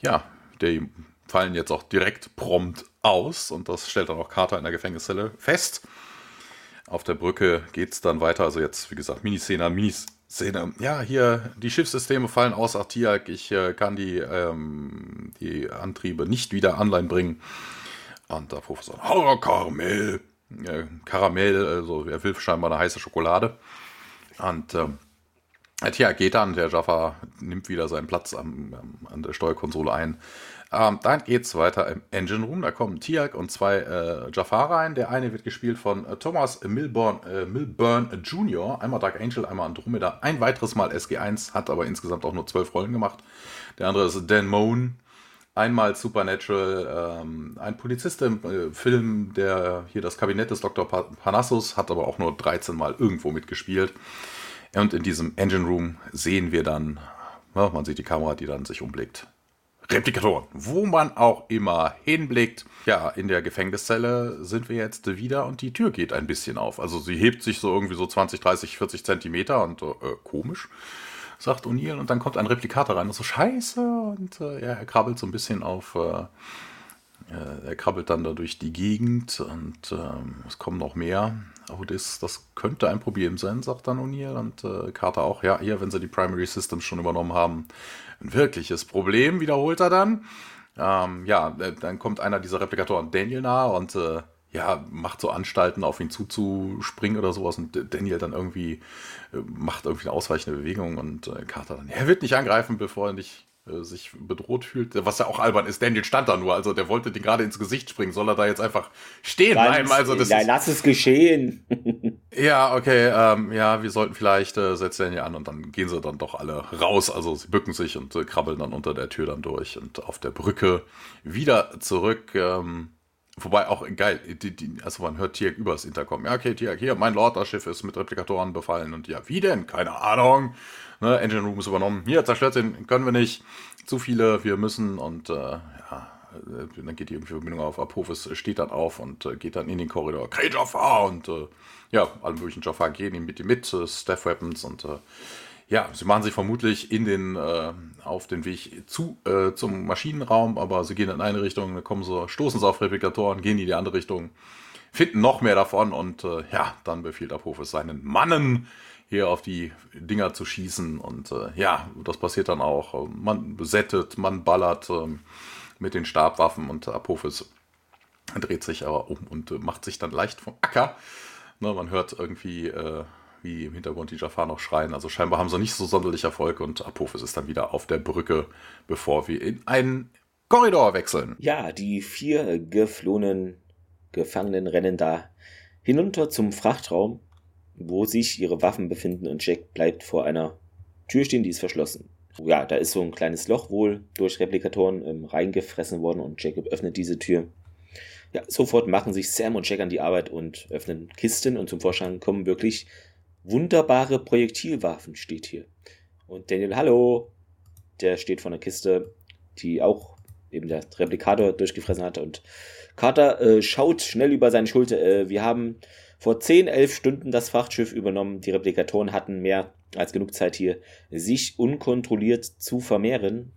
ja, die fallen jetzt auch direkt prompt aus und das stellt dann auch Carter in der Gefängniszelle fest. Auf der Brücke geht es dann weiter, also jetzt, wie gesagt, Miniszene, Minis Szene. Ja, hier, die Schiffssysteme fallen aus Artiak. Ich äh, kann die, ähm, die Antriebe nicht wieder online bringen. Und der Professor, oh, Karamell. Äh, Karamell, also er will scheinbar eine heiße Schokolade. Und ähm, Artiak geht dann, der Jaffa nimmt wieder seinen Platz am, an der Steuerkonsole ein. Ähm, dann es weiter im Engine Room. Da kommen Tiak und zwei äh, Jafar rein. Der eine wird gespielt von äh, Thomas Milburn, äh, Milburn Jr., einmal Dark Angel, einmal Andromeda, ein weiteres Mal SG1, hat aber insgesamt auch nur zwölf Rollen gemacht. Der andere ist Dan Moan, einmal Supernatural, ähm, ein Polizist im äh, Film, der hier das Kabinett des Dr. Panassus, hat aber auch nur 13 Mal irgendwo mitgespielt. Und in diesem Engine Room sehen wir dann, ja, man sieht die Kamera, die dann sich umblickt. Replikatoren, wo man auch immer hinblickt. Ja, in der Gefängniszelle sind wir jetzt wieder und die Tür geht ein bisschen auf. Also sie hebt sich so irgendwie so 20, 30, 40 Zentimeter und äh, komisch, sagt O'Neill. Und dann kommt ein Replikator rein und so scheiße. Und äh, ja, er krabbelt so ein bisschen auf. Äh, äh er krabbelt dann da durch die Gegend und ähm, es kommen noch mehr. Oh, das, das könnte ein Problem sein, sagt dann O'Neill. Und äh, Carter auch, ja, hier, wenn sie die Primary Systems schon übernommen haben, ein wirkliches Problem, wiederholt er dann. Ähm, ja, äh, dann kommt einer dieser Replikatoren Daniel nahe und äh, ja, macht so Anstalten, auf ihn zuzuspringen oder sowas. Und Daniel dann irgendwie äh, macht irgendwie eine ausweichende Bewegung und äh, Carter dann, er wird nicht angreifen, bevor er nicht sich bedroht fühlt, was ja auch albern ist. Daniel stand da nur, also der wollte den gerade ins Gesicht springen. Soll er da jetzt einfach stehen bleiben? Also das nein, lass es geschehen. [laughs] ja, okay, ähm, ja, wir sollten vielleicht, äh, setzt Daniel an und dann gehen sie dann doch alle raus. Also sie bücken sich und äh, krabbeln dann unter der Tür dann durch und auf der Brücke wieder zurück. Ähm, Wobei auch geil, die, die, also man hört Tiak übers Intercom. Ja, okay, Tiak, hier, mein Lord, das Schiff ist mit Replikatoren befallen. Und ja, wie denn? Keine Ahnung. Ne, Engine Room ist übernommen. Hier, zerstört den, können wir nicht. Zu viele, wir müssen. Und äh, ja, äh, dann geht die Verbindung auf. Apophis steht dann auf und äh, geht dann in den Korridor. Krey Jafar! Und äh, ja, alle möglichen Jafar gehen ihm mit mit, äh, Staff Weapons und äh, ja, sie machen sich vermutlich in den, äh, auf den Weg zu, zum Maschinenraum, aber sie gehen in eine Richtung, dann kommen sie, stoßen sie auf Replikatoren, gehen in die andere Richtung, finden noch mehr davon und ja, dann befiehlt Apophis seinen Mannen, hier auf die Dinger zu schießen und äh, ja, das passiert dann auch. Man besettet, man ballert ähm, mit den Stabwaffen und Apophis dreht sich aber um und äh, macht sich dann leicht vom Acker. Ne, man hört irgendwie äh, wie im Hintergrund die Jafar noch schreien. Also scheinbar haben sie nicht so sonderlich Erfolg und Apophis ist dann wieder auf der Brücke, bevor wir in einen Korridor wechseln. Ja, die vier geflohenen Gefangenen rennen da hinunter zum Frachtraum, wo sich ihre Waffen befinden und Jack bleibt vor einer Tür stehen, die ist verschlossen. Ja, da ist so ein kleines Loch wohl durch Replikatoren ähm, reingefressen worden und Jacob öffnet diese Tür. Ja, sofort machen sich Sam und Jack an die Arbeit und öffnen Kisten und zum Vorschein kommen wirklich Wunderbare Projektilwaffen steht hier. Und Daniel, hallo, der steht vor einer Kiste, die auch eben der Replikator durchgefressen hat. Und Carter äh, schaut schnell über seine Schulter. Äh, wir haben vor 10, 11 Stunden das Frachtschiff übernommen. Die Replikatoren hatten mehr als genug Zeit hier, sich unkontrolliert zu vermehren.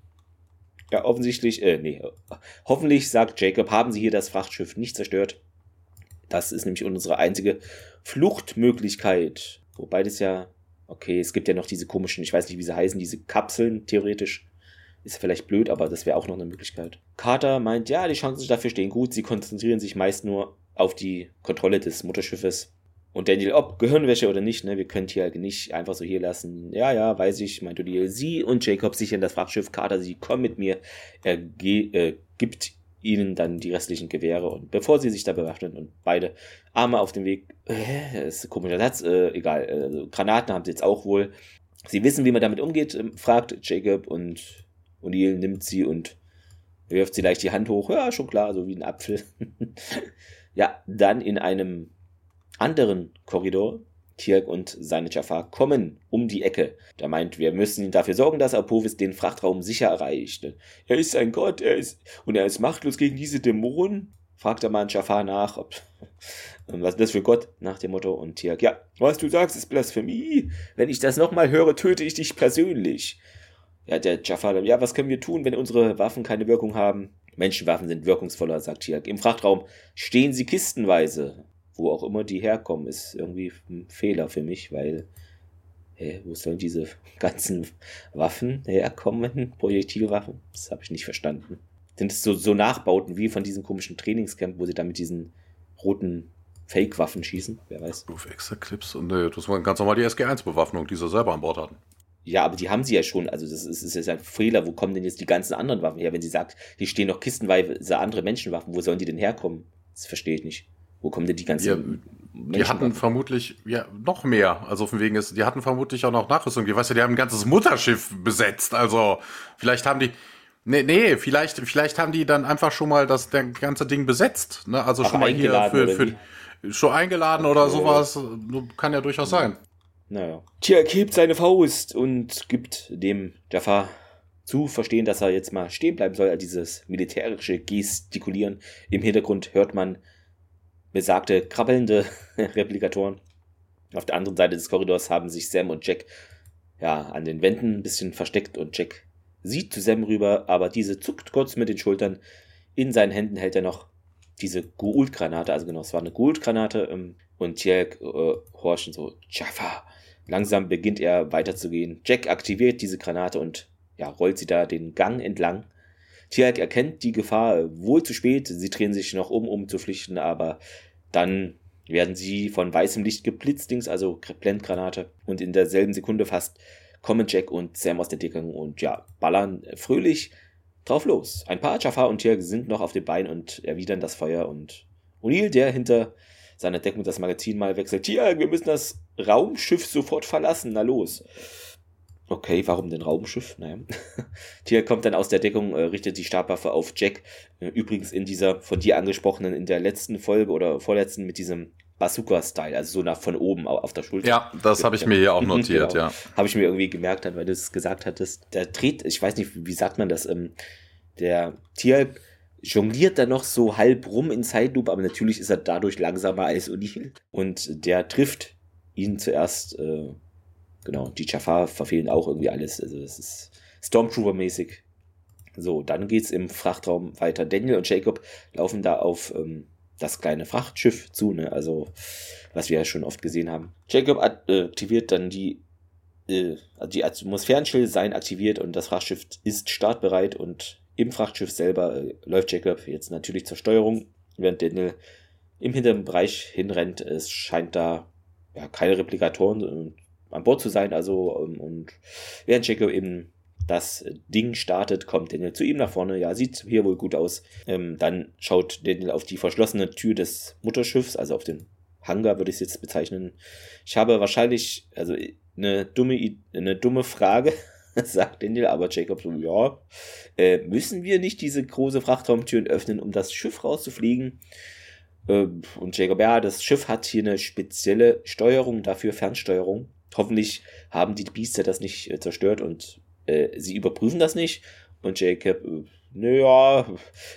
Ja, offensichtlich, äh, nee, hoffentlich, sagt Jacob, haben sie hier das Frachtschiff nicht zerstört. Das ist nämlich unsere einzige Fluchtmöglichkeit. Wobei das ja, okay, es gibt ja noch diese komischen, ich weiß nicht, wie sie heißen, diese Kapseln, theoretisch. Ist vielleicht blöd, aber das wäre auch noch eine Möglichkeit. Carter meint, ja, die Chancen dafür stehen gut. Sie konzentrieren sich meist nur auf die Kontrolle des Mutterschiffes. Und Daniel, ob Gehirnwäsche oder nicht, ne, wir können hier nicht einfach so hier lassen. Ja, ja, weiß ich, meint Daniel. Sie und Jacob sichern das Frachtschiff. Carter, sie kommen mit mir. Er äh, gibt ihnen dann die restlichen Gewehre und bevor sie sich da bewaffnen und beide Arme auf dem Weg, äh, ist ein komischer Satz, äh, egal, äh, Granaten haben sie jetzt auch wohl. Sie wissen, wie man damit umgeht, äh, fragt Jacob und O'Neill nimmt sie und wirft sie leicht die Hand hoch. Ja, schon klar, so wie ein Apfel. [laughs] ja, dann in einem anderen Korridor Kirk und seine Jafar kommen um die Ecke. Der meint, wir müssen dafür sorgen, dass Apophis den Frachtraum sicher erreicht. Er ist ein Gott, er ist, und er ist machtlos gegen diese Dämonen. Fragt der Mann Jafar nach, ob, [laughs] was ist das für Gott, nach dem Motto. Und Kirk, ja, was du sagst, ist Blasphemie. Wenn ich das nochmal höre, töte ich dich persönlich. Ja, der Jafar, ja, was können wir tun, wenn unsere Waffen keine Wirkung haben? Menschenwaffen sind wirkungsvoller, sagt Kirk. Im Frachtraum stehen sie kistenweise wo auch immer die herkommen, ist irgendwie ein Fehler für mich, weil, hä, wo sollen diese [laughs] ganzen Waffen herkommen, Projektilwaffen? Das habe ich nicht verstanden. Sind es so, so Nachbauten wie von diesem komischen Trainingscamp, wo sie da mit diesen roten Fake-Waffen schießen? Wer weiß. Auf extra Clips und äh, das war ganz normal die SG-1-Bewaffnung, die sie selber an Bord hatten. Ja, aber die haben sie ja schon. Also das ist, das ist ein Fehler. Wo kommen denn jetzt die ganzen anderen Waffen her? Wenn sie sagt, hier stehen noch kistenweise andere Menschenwaffen, wo sollen die denn herkommen? Das verstehe ich nicht. Wo kommen denn die ganzen. Ja, die hatten vermutlich ja noch mehr. Also von wegen ist, die hatten vermutlich auch noch Nachrüstung. Die weißt ja, die haben ein ganzes Mutterschiff besetzt. Also vielleicht haben die. Nee, nee, vielleicht, vielleicht haben die dann einfach schon mal das der ganze Ding besetzt. Ne? Also Ach, schon mal hier für, für schon eingeladen okay. oder sowas. Kann ja durchaus sein. Naja. Tierk hebt seine Faust und gibt dem Jafar zu verstehen, dass er jetzt mal stehen bleiben soll. Dieses militärische Gestikulieren. Im Hintergrund hört man besagte krabbelnde [laughs] Replikatoren. Auf der anderen Seite des Korridors haben sich Sam und Jack ja an den Wänden ein bisschen versteckt und Jack sieht zu Sam rüber, aber diese zuckt kurz mit den Schultern. In seinen Händen hält er noch diese Gould-Granate, also genau, es war eine Gould-Granate ähm, und Jack äh, horchen so, Jaffa. Langsam beginnt er weiterzugehen. Jack aktiviert diese Granate und ja, rollt sie da den Gang entlang. Tiag erkennt die Gefahr wohl zu spät. Sie drehen sich noch um, um zu flüchten, aber dann werden sie von weißem Licht geblitzt, also Blendgranate. Und in derselben Sekunde fast kommen Jack und Sam aus der Deckung und ja, ballern fröhlich drauf los. Ein paar Jafar und Tiag sind noch auf dem Bein und erwidern das Feuer und O'Neill, der hinter seiner Deckung das Magazin mal wechselt. Tiag, wir müssen das Raumschiff sofort verlassen. Na los. Okay, warum denn Raumschiff? Naja. [laughs] Tia kommt dann aus der Deckung, äh, richtet die Stabwaffe auf Jack. Äh, übrigens in dieser von dir angesprochenen, in der letzten Folge oder vorletzten mit diesem Bazooka-Style, also so nach von oben auf der Schulter. Ja, das habe ich mir hier auch [laughs] notiert, genau. ja. Habe ich mir irgendwie gemerkt, weil du es gesagt hattest. Der dreht, ich weiß nicht, wie sagt man das, ähm, der Tier jongliert da noch so halb rum in Zeitlupe, aber natürlich ist er dadurch langsamer als O'Neill. Und der trifft ihn zuerst äh, Genau, die Jafar verfehlen auch irgendwie alles. Also das ist Stormtrooper-mäßig. So, dann geht es im Frachtraum weiter. Daniel und Jacob laufen da auf ähm, das kleine Frachtschiff zu, ne? Also, was wir ja schon oft gesehen haben. Jacob aktiviert dann die, äh, also die Atmosphärenschilde seien aktiviert und das Frachtschiff ist startbereit und im Frachtschiff selber äh, läuft Jacob jetzt natürlich zur Steuerung, während Daniel im hinteren Bereich hinrennt. Es scheint da ja keine Replikatoren und an Bord zu sein. Also, ähm, und während Jacob eben das Ding startet, kommt Daniel zu ihm nach vorne. Ja, sieht hier wohl gut aus. Ähm, dann schaut Daniel auf die verschlossene Tür des Mutterschiffs, also auf den Hangar würde ich es jetzt bezeichnen. Ich habe wahrscheinlich, also eine dumme, eine dumme Frage, [laughs] [laughs] sagt Daniel, aber Jacob so, ja, äh, müssen wir nicht diese große Frachtraumtüren öffnen, um das Schiff rauszufliegen? Äh, und Jacob, ja, das Schiff hat hier eine spezielle Steuerung, dafür Fernsteuerung. Hoffentlich haben die Biester das nicht äh, zerstört und äh, sie überprüfen das nicht. Und Jacob, äh, naja,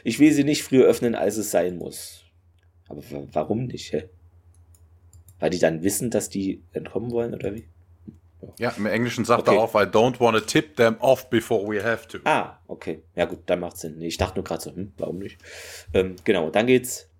ich will sie nicht früher öffnen, als es sein muss. Aber warum nicht, hä? Weil die dann wissen, dass die entkommen wollen, oder wie? Ja, im Englischen sagt okay. er auch, I don't want to tip them off before we have to. Ah, okay. Ja gut, dann macht Sinn. Ich dachte nur gerade so, hm, warum nicht? Ähm, genau, dann geht's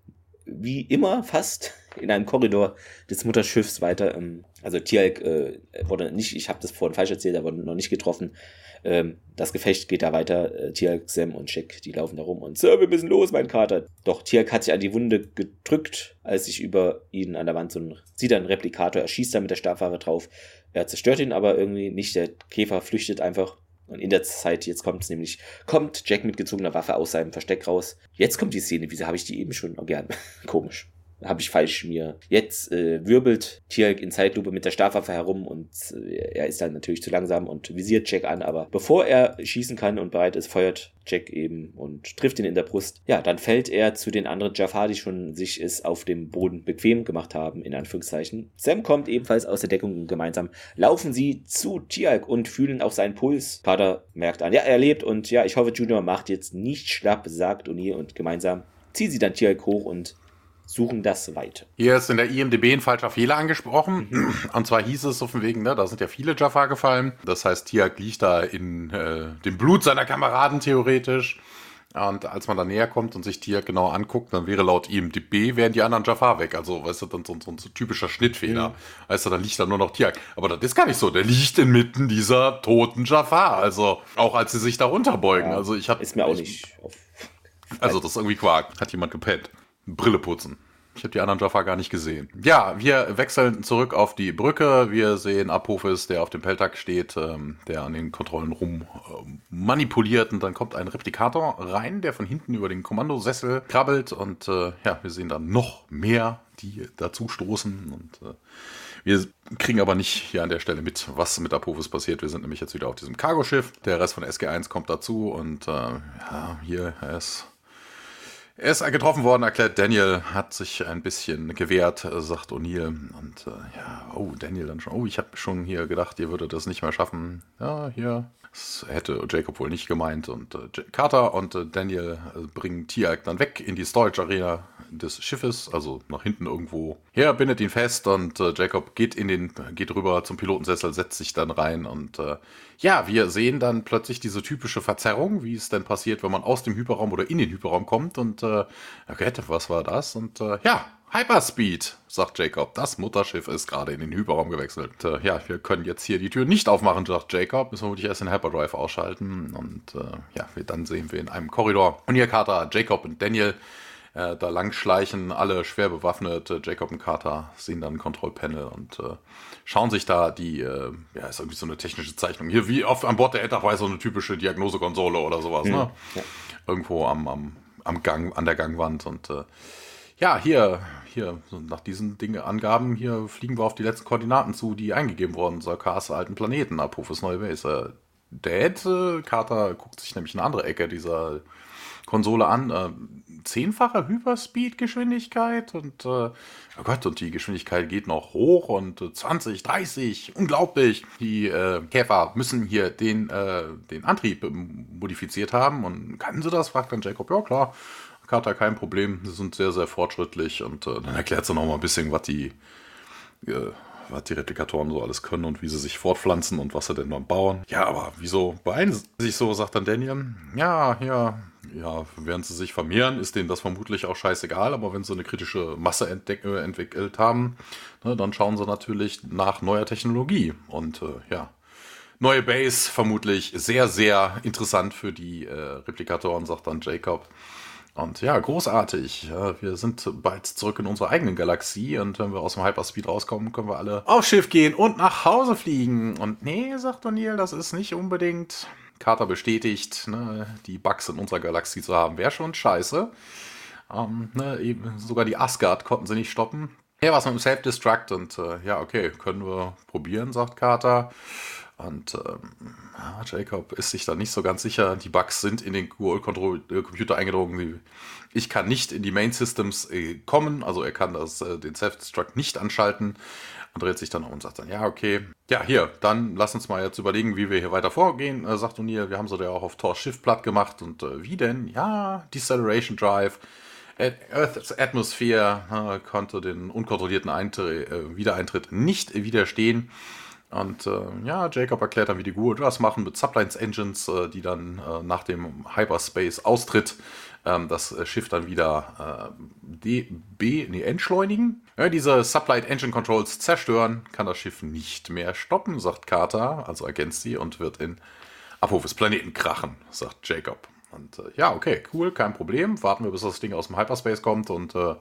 wie immer fast in einem Korridor des Mutterschiffs weiter. Ähm, also Tialk äh, wurde nicht, ich habe das vorhin falsch erzählt, er wurde noch nicht getroffen. Ähm, das Gefecht geht da weiter. Äh, Tialk, Sam und Jack, die laufen da rum und Sir, wir müssen los, mein Kater. Doch Tialk hat sich an die Wunde gedrückt, als sich über ihn an der Wand so ein, sieht ein Replikator, er schießt da mit der Stabwaffe drauf. Er zerstört ihn aber irgendwie nicht. Der Käfer flüchtet einfach. Und in der Zeit, jetzt kommt es nämlich, kommt Jack mit gezogener Waffe aus seinem Versteck raus. Jetzt kommt die Szene, wieso habe ich die eben schon oh, gern? [laughs] Komisch habe ich falsch mir. Jetzt äh, wirbelt Tierk in Zeitlupe mit der Stabwaffe herum und äh, er ist dann natürlich zu langsam und visiert Jack an, aber bevor er schießen kann und bereit ist, feuert Jack eben und trifft ihn in der Brust. Ja, dann fällt er zu den anderen Jafar, die schon sich es auf dem Boden bequem gemacht haben, in Anführungszeichen. Sam kommt ebenfalls aus der Deckung und gemeinsam laufen sie zu Tialk und fühlen auch seinen Puls. Carter merkt an, ja, er lebt und ja, ich hoffe, Junior macht jetzt nicht schlapp, sagt O'Neill und gemeinsam ziehen sie dann Tialk hoch und suchen das weiter. Hier ist in der IMDB ein falscher Fehler angesprochen. Mhm. Und zwar hieß es so von wegen, ne, da sind ja viele Jaffa gefallen. Das heißt, Tiak liegt da in äh, dem Blut seiner Kameraden theoretisch. Und als man da näher kommt und sich Tiak genau anguckt, dann wäre laut IMDB, wären die anderen Jafar weg. Also, weißt du, dann so, so, so ein typischer Schnittfehler. Mhm. Weißt du, dann liegt da nur noch Tiak. Aber das ist gar nicht so. Der liegt inmitten dieser toten Jafar. Also, auch als sie sich da runterbeugen. Ja, also, ich habe. Ist mir auch nicht auf. Also, das ist irgendwie Quark. Hat jemand gepennt. Brille putzen. Ich habe die anderen Jaffa gar nicht gesehen. Ja, wir wechseln zurück auf die Brücke. Wir sehen Apophis, der auf dem Peltag steht, ähm, der an den Kontrollen rum äh, manipuliert. Und dann kommt ein Replikator rein, der von hinten über den Kommandosessel krabbelt. Und äh, ja, wir sehen dann noch mehr, die dazu stoßen. Und äh, wir kriegen aber nicht hier an der Stelle mit, was mit Apophis passiert. Wir sind nämlich jetzt wieder auf diesem Cargoschiff. Der Rest von SG1 kommt dazu. Und äh, ja, hier, er ist er ist getroffen worden, erklärt Daniel, hat sich ein bisschen gewehrt, sagt O'Neill. Und äh, ja, oh, Daniel dann schon, oh, ich habe schon hier gedacht, ihr würdet das nicht mehr schaffen. Ja, hier. Das hätte Jacob wohl nicht gemeint. Und äh, Carter und äh, Daniel äh, bringen Tiag dann weg in die Storage Arena des Schiffes, also nach hinten irgendwo her, bindet ihn fest und äh, Jacob geht in den, geht rüber zum Pilotensessel, setzt sich dann rein und äh, ja, wir sehen dann plötzlich diese typische Verzerrung, wie es denn passiert, wenn man aus dem Hyperraum oder in den Hyperraum kommt und äh, okay, was war das? Und äh, ja, Hyperspeed, sagt Jacob. Das Mutterschiff ist gerade in den Hyperraum gewechselt. Äh, ja, wir können jetzt hier die Tür nicht aufmachen, sagt Jacob. Müssen wir wirklich erst den Hyperdrive ausschalten. Und äh, ja, dann sehen wir in einem Korridor. Und hier Carter, Jacob und Daniel äh, da langschleichen, alle schwer bewaffnet. Äh, Jacob und Carter sehen dann ein Kontrollpanel und äh, schauen sich da die, äh, ja, ist irgendwie so eine technische Zeichnung. Hier wie auf, an Bord der Enterprise so eine typische Diagnosekonsole oder sowas, mhm. ne? Ja. Irgendwo am, am, am Gang, an der Gangwand und äh, ja, hier, hier, nach diesen Dinge, Angaben, hier fliegen wir auf die letzten Koordinaten zu, die eingegeben wurden. Sarkas alten Planeten, Apophis neue Base. Äh, Dad, Carter guckt sich nämlich eine andere Ecke dieser Konsole an. Äh, zehnfache Hyperspeed-Geschwindigkeit und äh, oh Gott, und die Geschwindigkeit geht noch hoch und äh, 20, 30, unglaublich. Die äh, Käfer müssen hier den, äh, den Antrieb modifiziert haben und können sie das? fragt dann Jacob, ja klar. Carter, kein Problem, sie sind sehr, sehr fortschrittlich und äh, dann erklärt sie noch mal ein bisschen, was die äh, was die Replikatoren so alles können und wie sie sich fortpflanzen und was sie denn dann bauen. Ja, aber wieso beeilen sie sich so, sagt dann Daniel. Ja, ja, ja, während sie sich vermehren, ist denen das vermutlich auch scheißegal, aber wenn sie eine kritische Masse äh, entwickelt haben, ne, dann schauen sie natürlich nach neuer Technologie. Und äh, ja, neue Base vermutlich sehr, sehr interessant für die äh, Replikatoren, sagt dann Jacob. Und ja, großartig. Wir sind bald zurück in unserer eigenen Galaxie und wenn wir aus dem Hyperspeed rauskommen, können wir alle aufs Schiff gehen und nach Hause fliegen. Und nee, sagt O'Neill, das ist nicht unbedingt Carter bestätigt, ne, die Bugs in unserer Galaxie zu haben, wäre schon scheiße. Ähm, ne, eben, sogar die Asgard konnten sie nicht stoppen. Ja, was mit dem Self-Destruct und äh, ja, okay, können wir probieren, sagt Carter. Und ähm, ja, Jacob ist sich da nicht so ganz sicher. Die Bugs sind in den QoL-Computer eingedrungen. Ich kann nicht in die Main Systems äh, kommen, also er kann das, äh, den Self-Destruct nicht anschalten. Und dreht sich dann um und sagt dann, ja, okay, ja, hier, dann lass uns mal jetzt überlegen, wie wir hier weiter vorgehen, äh, sagt O'Neill. Wir haben so ja auch auf Tor Shift platt gemacht. Und äh, wie denn? Ja, Deceleration Drive. Earth's Atmosphere äh, konnte den unkontrollierten Eintritt, äh, Wiedereintritt nicht widerstehen. Und äh, ja, Jacob erklärt dann, wie die Guru das machen mit Sublines Engines, äh, die dann äh, nach dem Hyperspace-Austritt ähm, das Schiff dann wieder äh, D, B, nee, entschleunigen. Ja, diese Sublight Engine Controls zerstören, kann das Schiff nicht mehr stoppen, sagt Carter, also ergänzt sie und wird in Abwurf des Planeten krachen, sagt Jacob. Und äh, ja, okay, cool, kein Problem. Warten wir, bis das Ding aus dem Hyperspace kommt und äh,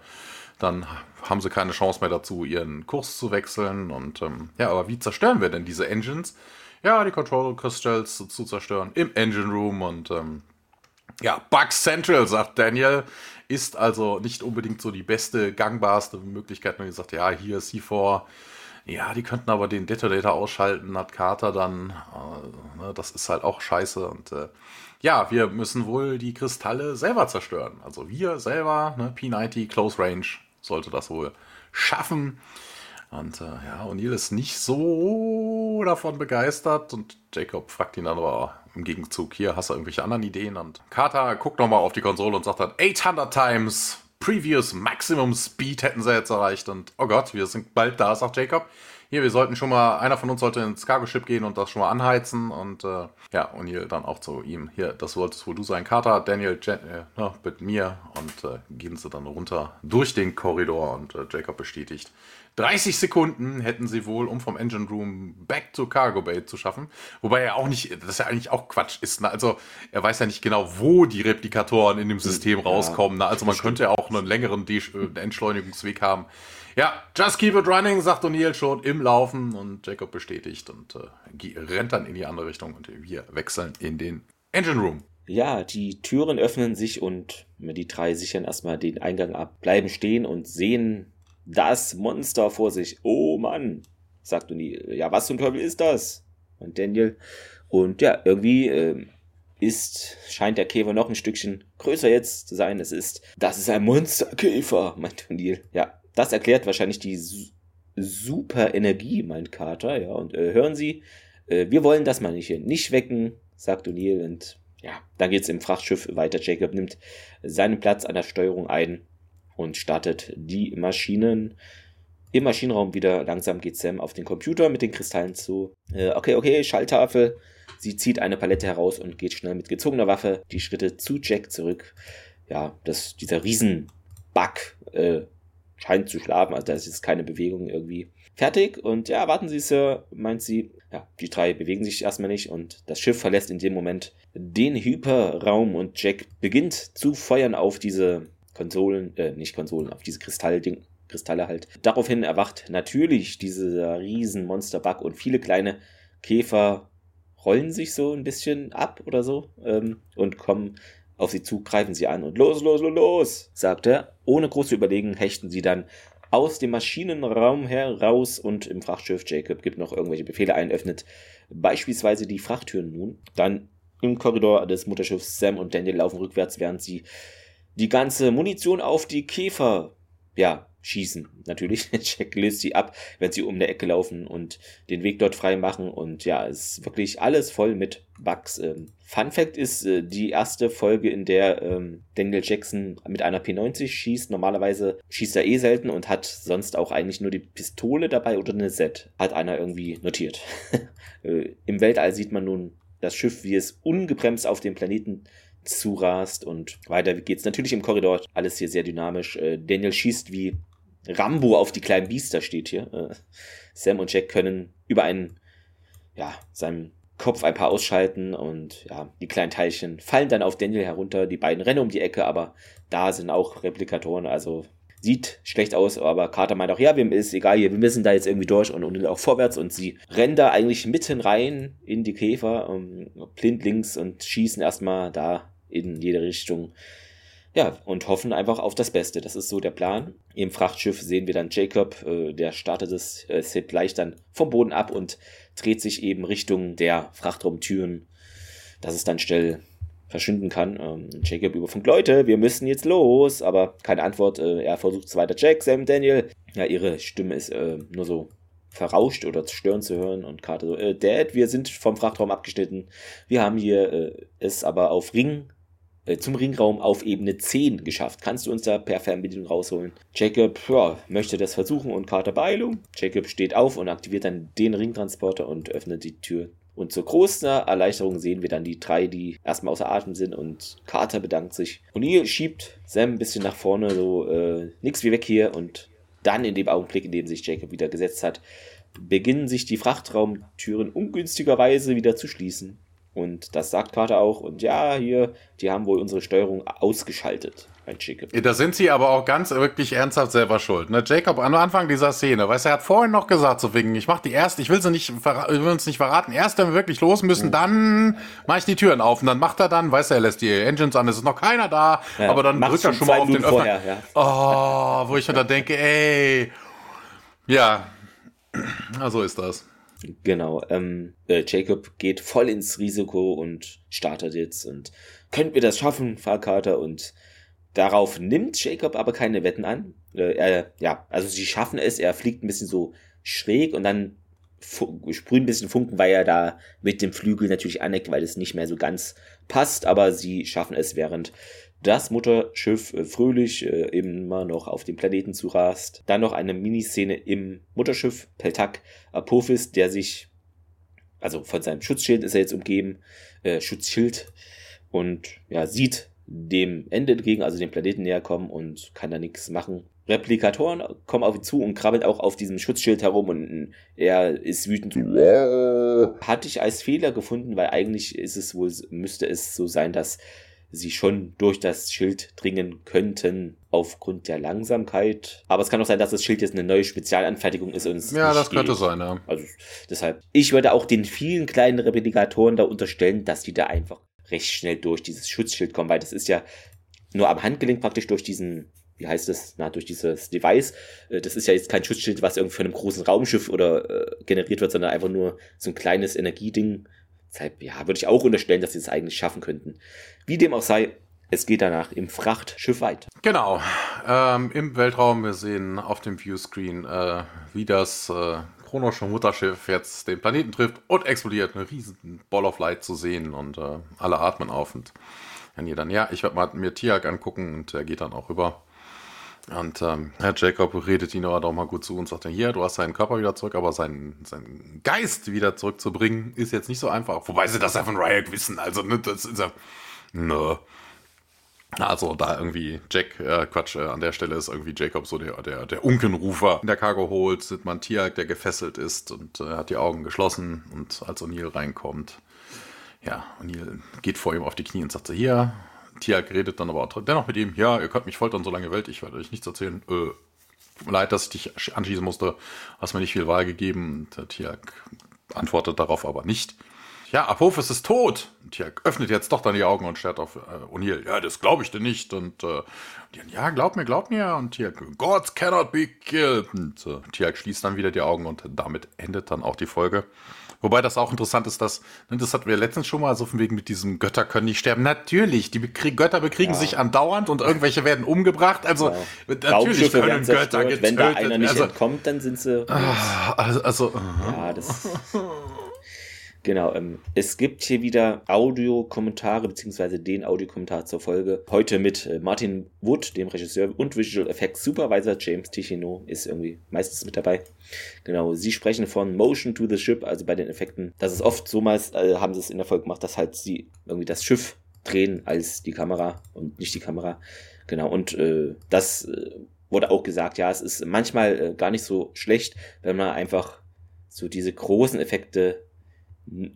dann haben sie keine Chance mehr dazu, ihren Kurs zu wechseln. Und ähm, ja, aber wie zerstören wir denn diese Engines? Ja, die Control Crystals zu, zu zerstören im Engine Room und ähm, ja, Bug Central, sagt Daniel, ist also nicht unbedingt so die beste, gangbarste Möglichkeit. Und sagt, ja, hier C4, ja, die könnten aber den Detonator ausschalten, hat Carter dann. Äh, ne, das ist halt auch scheiße. Und äh, ja, wir müssen wohl die Kristalle selber zerstören. Also wir selber, ne, P90, Close Range, sollte das wohl schaffen. Und äh, ja, O'Neill ist nicht so davon begeistert und Jacob fragt ihn dann aber im Gegenzug, hier hast du irgendwelche anderen Ideen? Und Carter guckt nochmal auf die Konsole und sagt dann 800 times Previous Maximum Speed hätten sie jetzt erreicht. Und oh Gott, wir sind bald da, sagt Jacob hier, wir sollten schon mal, einer von uns sollte ins Cargo-Ship gehen und das schon mal anheizen und äh, ja, und hier dann auch zu ihm, hier, das wolltest wohl du sein, Carter, Daniel, Jen, äh, ne, mit mir und äh, gehen sie dann runter durch den Korridor und äh, Jacob bestätigt, 30 Sekunden hätten sie wohl, um vom Engine Room back to Cargo Bay zu schaffen. Wobei er auch nicht, das ja eigentlich auch Quatsch ist. Ne? Also er weiß ja nicht genau, wo die Replikatoren in dem System rauskommen. Ne? Also man könnte ja auch einen längeren De äh, Entschleunigungsweg haben. Ja, just keep it running, sagt O'Neill schon im Laufen und Jacob bestätigt und äh, rennt dann in die andere Richtung und wir wechseln in den Engine Room. Ja, die Türen öffnen sich und die drei sichern erstmal den Eingang ab, bleiben stehen und sehen das Monster vor sich. Oh Mann, sagt O'Neill. Ja, was zum Teufel ist das? Und Daniel. Und ja, irgendwie äh, ist, scheint der Käfer noch ein Stückchen größer jetzt zu sein. Es ist, das ist ein Monsterkäfer, meint O'Neill. Ja, das erklärt wahrscheinlich die su super Energie, meint Carter. Ja, und äh, hören Sie, äh, wir wollen das mal nicht, nicht wecken, sagt O'Neill. Und ja, dann geht's im Frachtschiff weiter. Jacob nimmt seinen Platz an der Steuerung ein und startet die Maschinen. Im Maschinenraum wieder langsam geht Sam auf den Computer mit den Kristallen zu. Äh, okay, okay, Schalltafel. Sie zieht eine Palette heraus und geht schnell mit gezogener Waffe die Schritte zu Jack zurück. Ja, das, dieser Riesenbug äh, scheint zu schlafen, also da ist jetzt keine Bewegung irgendwie. Fertig und ja, warten Sie, Sir, meint sie. Ja, die drei bewegen sich erstmal nicht und das Schiff verlässt in dem Moment den Hyperraum und Jack beginnt zu feuern auf diese Konsolen, äh, nicht Konsolen, auf diese Kristallding, Kristalle halt. Daraufhin erwacht natürlich dieser riesen Monsterbug und viele kleine Käfer rollen sich so ein bisschen ab oder so ähm, und kommen auf sie zu, greifen sie an und los, los, los, los, sagt er. Ohne große Überlegen hechten sie dann aus dem Maschinenraum heraus und im Frachtschiff Jacob gibt noch irgendwelche Befehle ein, öffnet beispielsweise die Frachttüren nun. Dann im Korridor des Mutterschiffs Sam und Daniel laufen rückwärts, während sie die ganze Munition auf die Käfer, ja, schießen. [laughs] Natürlich, Jack löst sie ab, wenn sie um der Ecke laufen und den Weg dort frei machen. Und ja, es ist wirklich alles voll mit Bugs. Ähm, Fun Fact ist äh, die erste Folge, in der ähm, Daniel Jackson mit einer P90 schießt. Normalerweise schießt er eh selten und hat sonst auch eigentlich nur die Pistole dabei oder eine Set. Hat einer irgendwie notiert. [laughs] äh, Im Weltall sieht man nun das Schiff, wie es ungebremst auf dem Planeten zurast und weiter geht's natürlich im Korridor. Alles hier sehr dynamisch. Äh, Daniel schießt wie Rambo auf die kleinen Biester steht hier. Äh, Sam und Jack können über einen, ja, seinem Kopf ein paar ausschalten und ja, die kleinen Teilchen fallen dann auf Daniel herunter. Die beiden rennen um die Ecke, aber da sind auch Replikatoren, also sieht schlecht aus, aber Carter meint auch, ja, wir ist egal wir müssen da jetzt irgendwie durch und, und auch vorwärts und sie rennen da eigentlich mitten rein in die Käfer, um, blind links und schießen erstmal da in jede Richtung. Ja, und hoffen einfach auf das Beste. Das ist so der Plan. Im Frachtschiff sehen wir dann Jacob, äh, der startet das äh, Sip leicht dann vom Boden ab und dreht sich eben Richtung der Frachtraumtüren, dass es dann schnell verschwinden kann. Ähm, Jacob überfunkt, Leute, wir müssen jetzt los, aber keine Antwort. Äh, er versucht es weiter. Jack, Sam, Daniel. Ja, ihre Stimme ist äh, nur so verrauscht oder störend zu hören und Carter so, äh, Dad, wir sind vom Frachtraum abgeschnitten. Wir haben hier äh, es aber auf Ring äh, zum Ringraum auf Ebene 10 geschafft. Kannst du uns da per Fernbedienung rausholen? Jacob ja, möchte das versuchen und Carter Beeilung. Jacob steht auf und aktiviert dann den Ringtransporter und öffnet die Tür. Und zur großen Erleichterung sehen wir dann die drei, die erstmal außer Atem sind und Carter bedankt sich. Und ihr schiebt Sam ein bisschen nach vorne, so äh, nix wie weg hier. Und dann in dem Augenblick, in dem sich Jacob wieder gesetzt hat, beginnen sich die Frachtraumtüren ungünstigerweise wieder zu schließen. Und das sagt Carter auch. Und ja, hier, die haben wohl unsere Steuerung ausgeschaltet. Ein Jacob. Da sind sie aber auch ganz wirklich ernsthaft selber schuld. Ne? Jacob am Anfang dieser Szene, weißt du, er hat vorhin noch gesagt, so wegen, ich mach die erste, ich will sie nicht, ich will uns nicht verraten, erst wenn wir wirklich los müssen, mhm. dann mache ich die Türen auf. Und dann macht er dann, weißt du, er lässt die Engines an, es ist noch keiner da, ja, aber dann drückt er schon mal auf den Öffner. Ja. Oh, wo ich mir dann denke, ey, ja, [clears throat] so ist das. Genau. Ähm, äh, Jacob geht voll ins Risiko und startet jetzt und könnten wir das schaffen, Fahrkater und darauf nimmt Jacob aber keine Wetten an. Äh, er, ja, also sie schaffen es, er fliegt ein bisschen so schräg und dann sprühen ein bisschen Funken, weil er da mit dem Flügel natürlich aneckt, weil es nicht mehr so ganz passt, aber sie schaffen es, während das Mutterschiff äh, fröhlich äh, immer noch auf den Planeten zu rast. Dann noch eine Miniszene im Mutterschiff, Peltak Apophis, der sich, also von seinem Schutzschild ist er jetzt umgeben, äh, Schutzschild, und ja, sieht dem Ende entgegen, also dem Planeten näher kommen und kann da nichts machen. Replikatoren kommen auf ihn zu und krabbeln auch auf diesem Schutzschild herum und er ist wütend. Hatte ich als Fehler gefunden, weil eigentlich ist es wohl, müsste es so sein, dass sie schon durch das Schild dringen könnten aufgrund der Langsamkeit. Aber es kann auch sein, dass das Schild jetzt eine neue Spezialanfertigung ist und es Ja, das könnte sein, ja. Also deshalb, ich würde auch den vielen kleinen Replikatoren da unterstellen, dass die da einfach recht schnell durch dieses Schutzschild kommen, weil das ist ja nur am Handgelenk praktisch durch diesen wie heißt das, na, durch dieses Device. Äh, das ist ja jetzt kein Schutzschild, was irgendwie von einem großen Raumschiff oder äh, generiert wird, sondern einfach nur so ein kleines Energieding, Deshalb, ja, würde ich auch unterstellen, dass sie es das eigentlich schaffen könnten. Wie dem auch sei, es geht danach im Frachtschiff weiter. Genau. Ähm, Im Weltraum, wir sehen auf dem Viewscreen, äh, wie das äh, chronische Mutterschiff jetzt den Planeten trifft und explodiert. Eine riesen Ball of Light zu sehen und äh, alle atmen auf. Und dann dann, ja, ich werde mal mir Tiag angucken und er geht dann auch rüber. Und ähm, Herr Jacob redet ihn aber doch mal gut zu und sagt dann, hier, du hast seinen Körper wieder zurück, aber seinen, seinen Geist wieder zurückzubringen, ist jetzt nicht so einfach. Wobei sie das ja von Riot wissen. Also, ne, das ist ja. Ne. Also da irgendwie Jack, äh, Quatsch, äh, an der Stelle ist irgendwie Jacob so der, der, der Unkenrufer in der Cargo holt, sieht man Tiag, der gefesselt ist und äh, hat die Augen geschlossen und als O'Neill reinkommt, ja, O'Neill geht vor ihm auf die Knie und sagt so, hier, Tiag redet dann aber dennoch mit ihm, ja, ihr könnt mich foltern, solange ihr wollt, ich werde euch nichts erzählen. Äh, leid, dass ich dich anschließen musste, hast mir nicht viel Wahl gegeben. Der Tiag antwortet darauf aber nicht. Ja, Apophis ist tot. Und Tiag öffnet jetzt doch dann die Augen und starrt auf äh, O'Neill. Ja, das glaube ich dir nicht. Und äh, ja, glaub mir, glaub mir. Und Tiag, Gods cannot be killed. Und äh, Tiag schließt dann wieder die Augen und damit endet dann auch die Folge. Wobei das auch interessant ist, dass, ne, das hatten wir letztens schon mal so von wegen mit diesem Götter können nicht sterben. Natürlich, die bekrieg, Götter bekriegen ja. sich andauernd und irgendwelche werden umgebracht. Also ja. natürlich können Götter getötet. Wenn da einer nicht also, entkommt, dann sind sie. Ah, also, also, ja, das. Genau, ähm, es gibt hier wieder Audiokommentare, beziehungsweise den Audiokommentar zur Folge. Heute mit äh, Martin Wood, dem Regisseur und Visual Effects Supervisor. James Ticino ist irgendwie meistens mit dabei. Genau, sie sprechen von Motion to the Ship, also bei den Effekten. Das ist oft so meist, äh, haben sie es in der Folge gemacht, dass halt sie irgendwie das Schiff drehen als die Kamera und nicht die Kamera. Genau, und äh, das äh, wurde auch gesagt, ja, es ist manchmal äh, gar nicht so schlecht, wenn man einfach so diese großen Effekte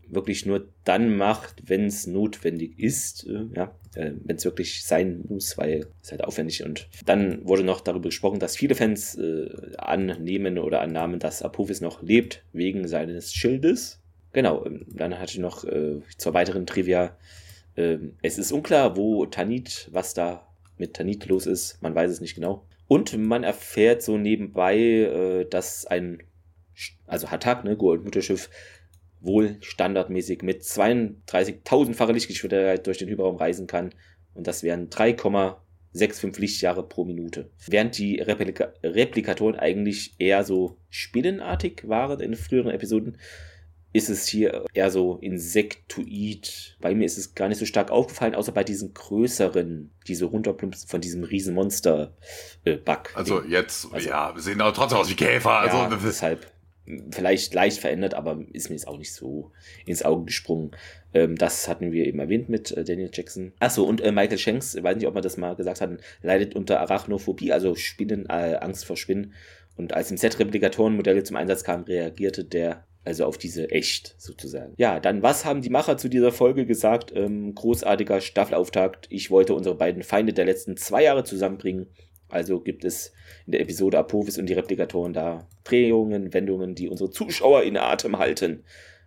wirklich nur dann macht, wenn es notwendig ist, äh, ja, äh, wenn es wirklich sein muss, weil es halt aufwendig und dann wurde noch darüber gesprochen, dass viele Fans äh, annehmen oder annahmen, dass Apophis noch lebt wegen seines Schildes. Genau, ähm, dann hatte ich noch äh, zur weiteren Trivia, ähm, es ist unklar, wo Tanit, was da mit Tanit los ist. Man weiß es nicht genau. Und man erfährt so nebenbei, äh, dass ein, also Hatak, ne, Gold-Mutterschiff, wohl standardmäßig mit 32.000-facher Lichtgeschwindigkeit durch den Hyperraum reisen kann. Und das wären 3,65 Lichtjahre pro Minute. Während die Replika Replikatoren eigentlich eher so spinnenartig waren in früheren Episoden, ist es hier eher so insektoid. Bei mir ist es gar nicht so stark aufgefallen, außer bei diesen größeren, diese runterplumpsen von diesem Riesenmonster-Bug. Äh, also jetzt, also, ja, wir sehen aber trotzdem aus wie Käfer. Also ja, deshalb vielleicht leicht verändert, aber ist mir jetzt auch nicht so ins Auge gesprungen. Ähm, das hatten wir eben erwähnt mit äh, Daniel Jackson. Achso, und äh, Michael Shanks, weiß nicht, ob man das mal gesagt hat, leidet unter Arachnophobie, also Spinnen, äh, Angst vor Spinnen. Und als im Set-Replikatoren-Modelle zum Einsatz kamen, reagierte der also auf diese echt sozusagen. Ja, dann was haben die Macher zu dieser Folge gesagt? Ähm, großartiger Staffelauftakt. Ich wollte unsere beiden Feinde der letzten zwei Jahre zusammenbringen. Also gibt es in der Episode Apophis und die Replikatoren da Drehungen, Wendungen, die unsere Zuschauer in Atem halten,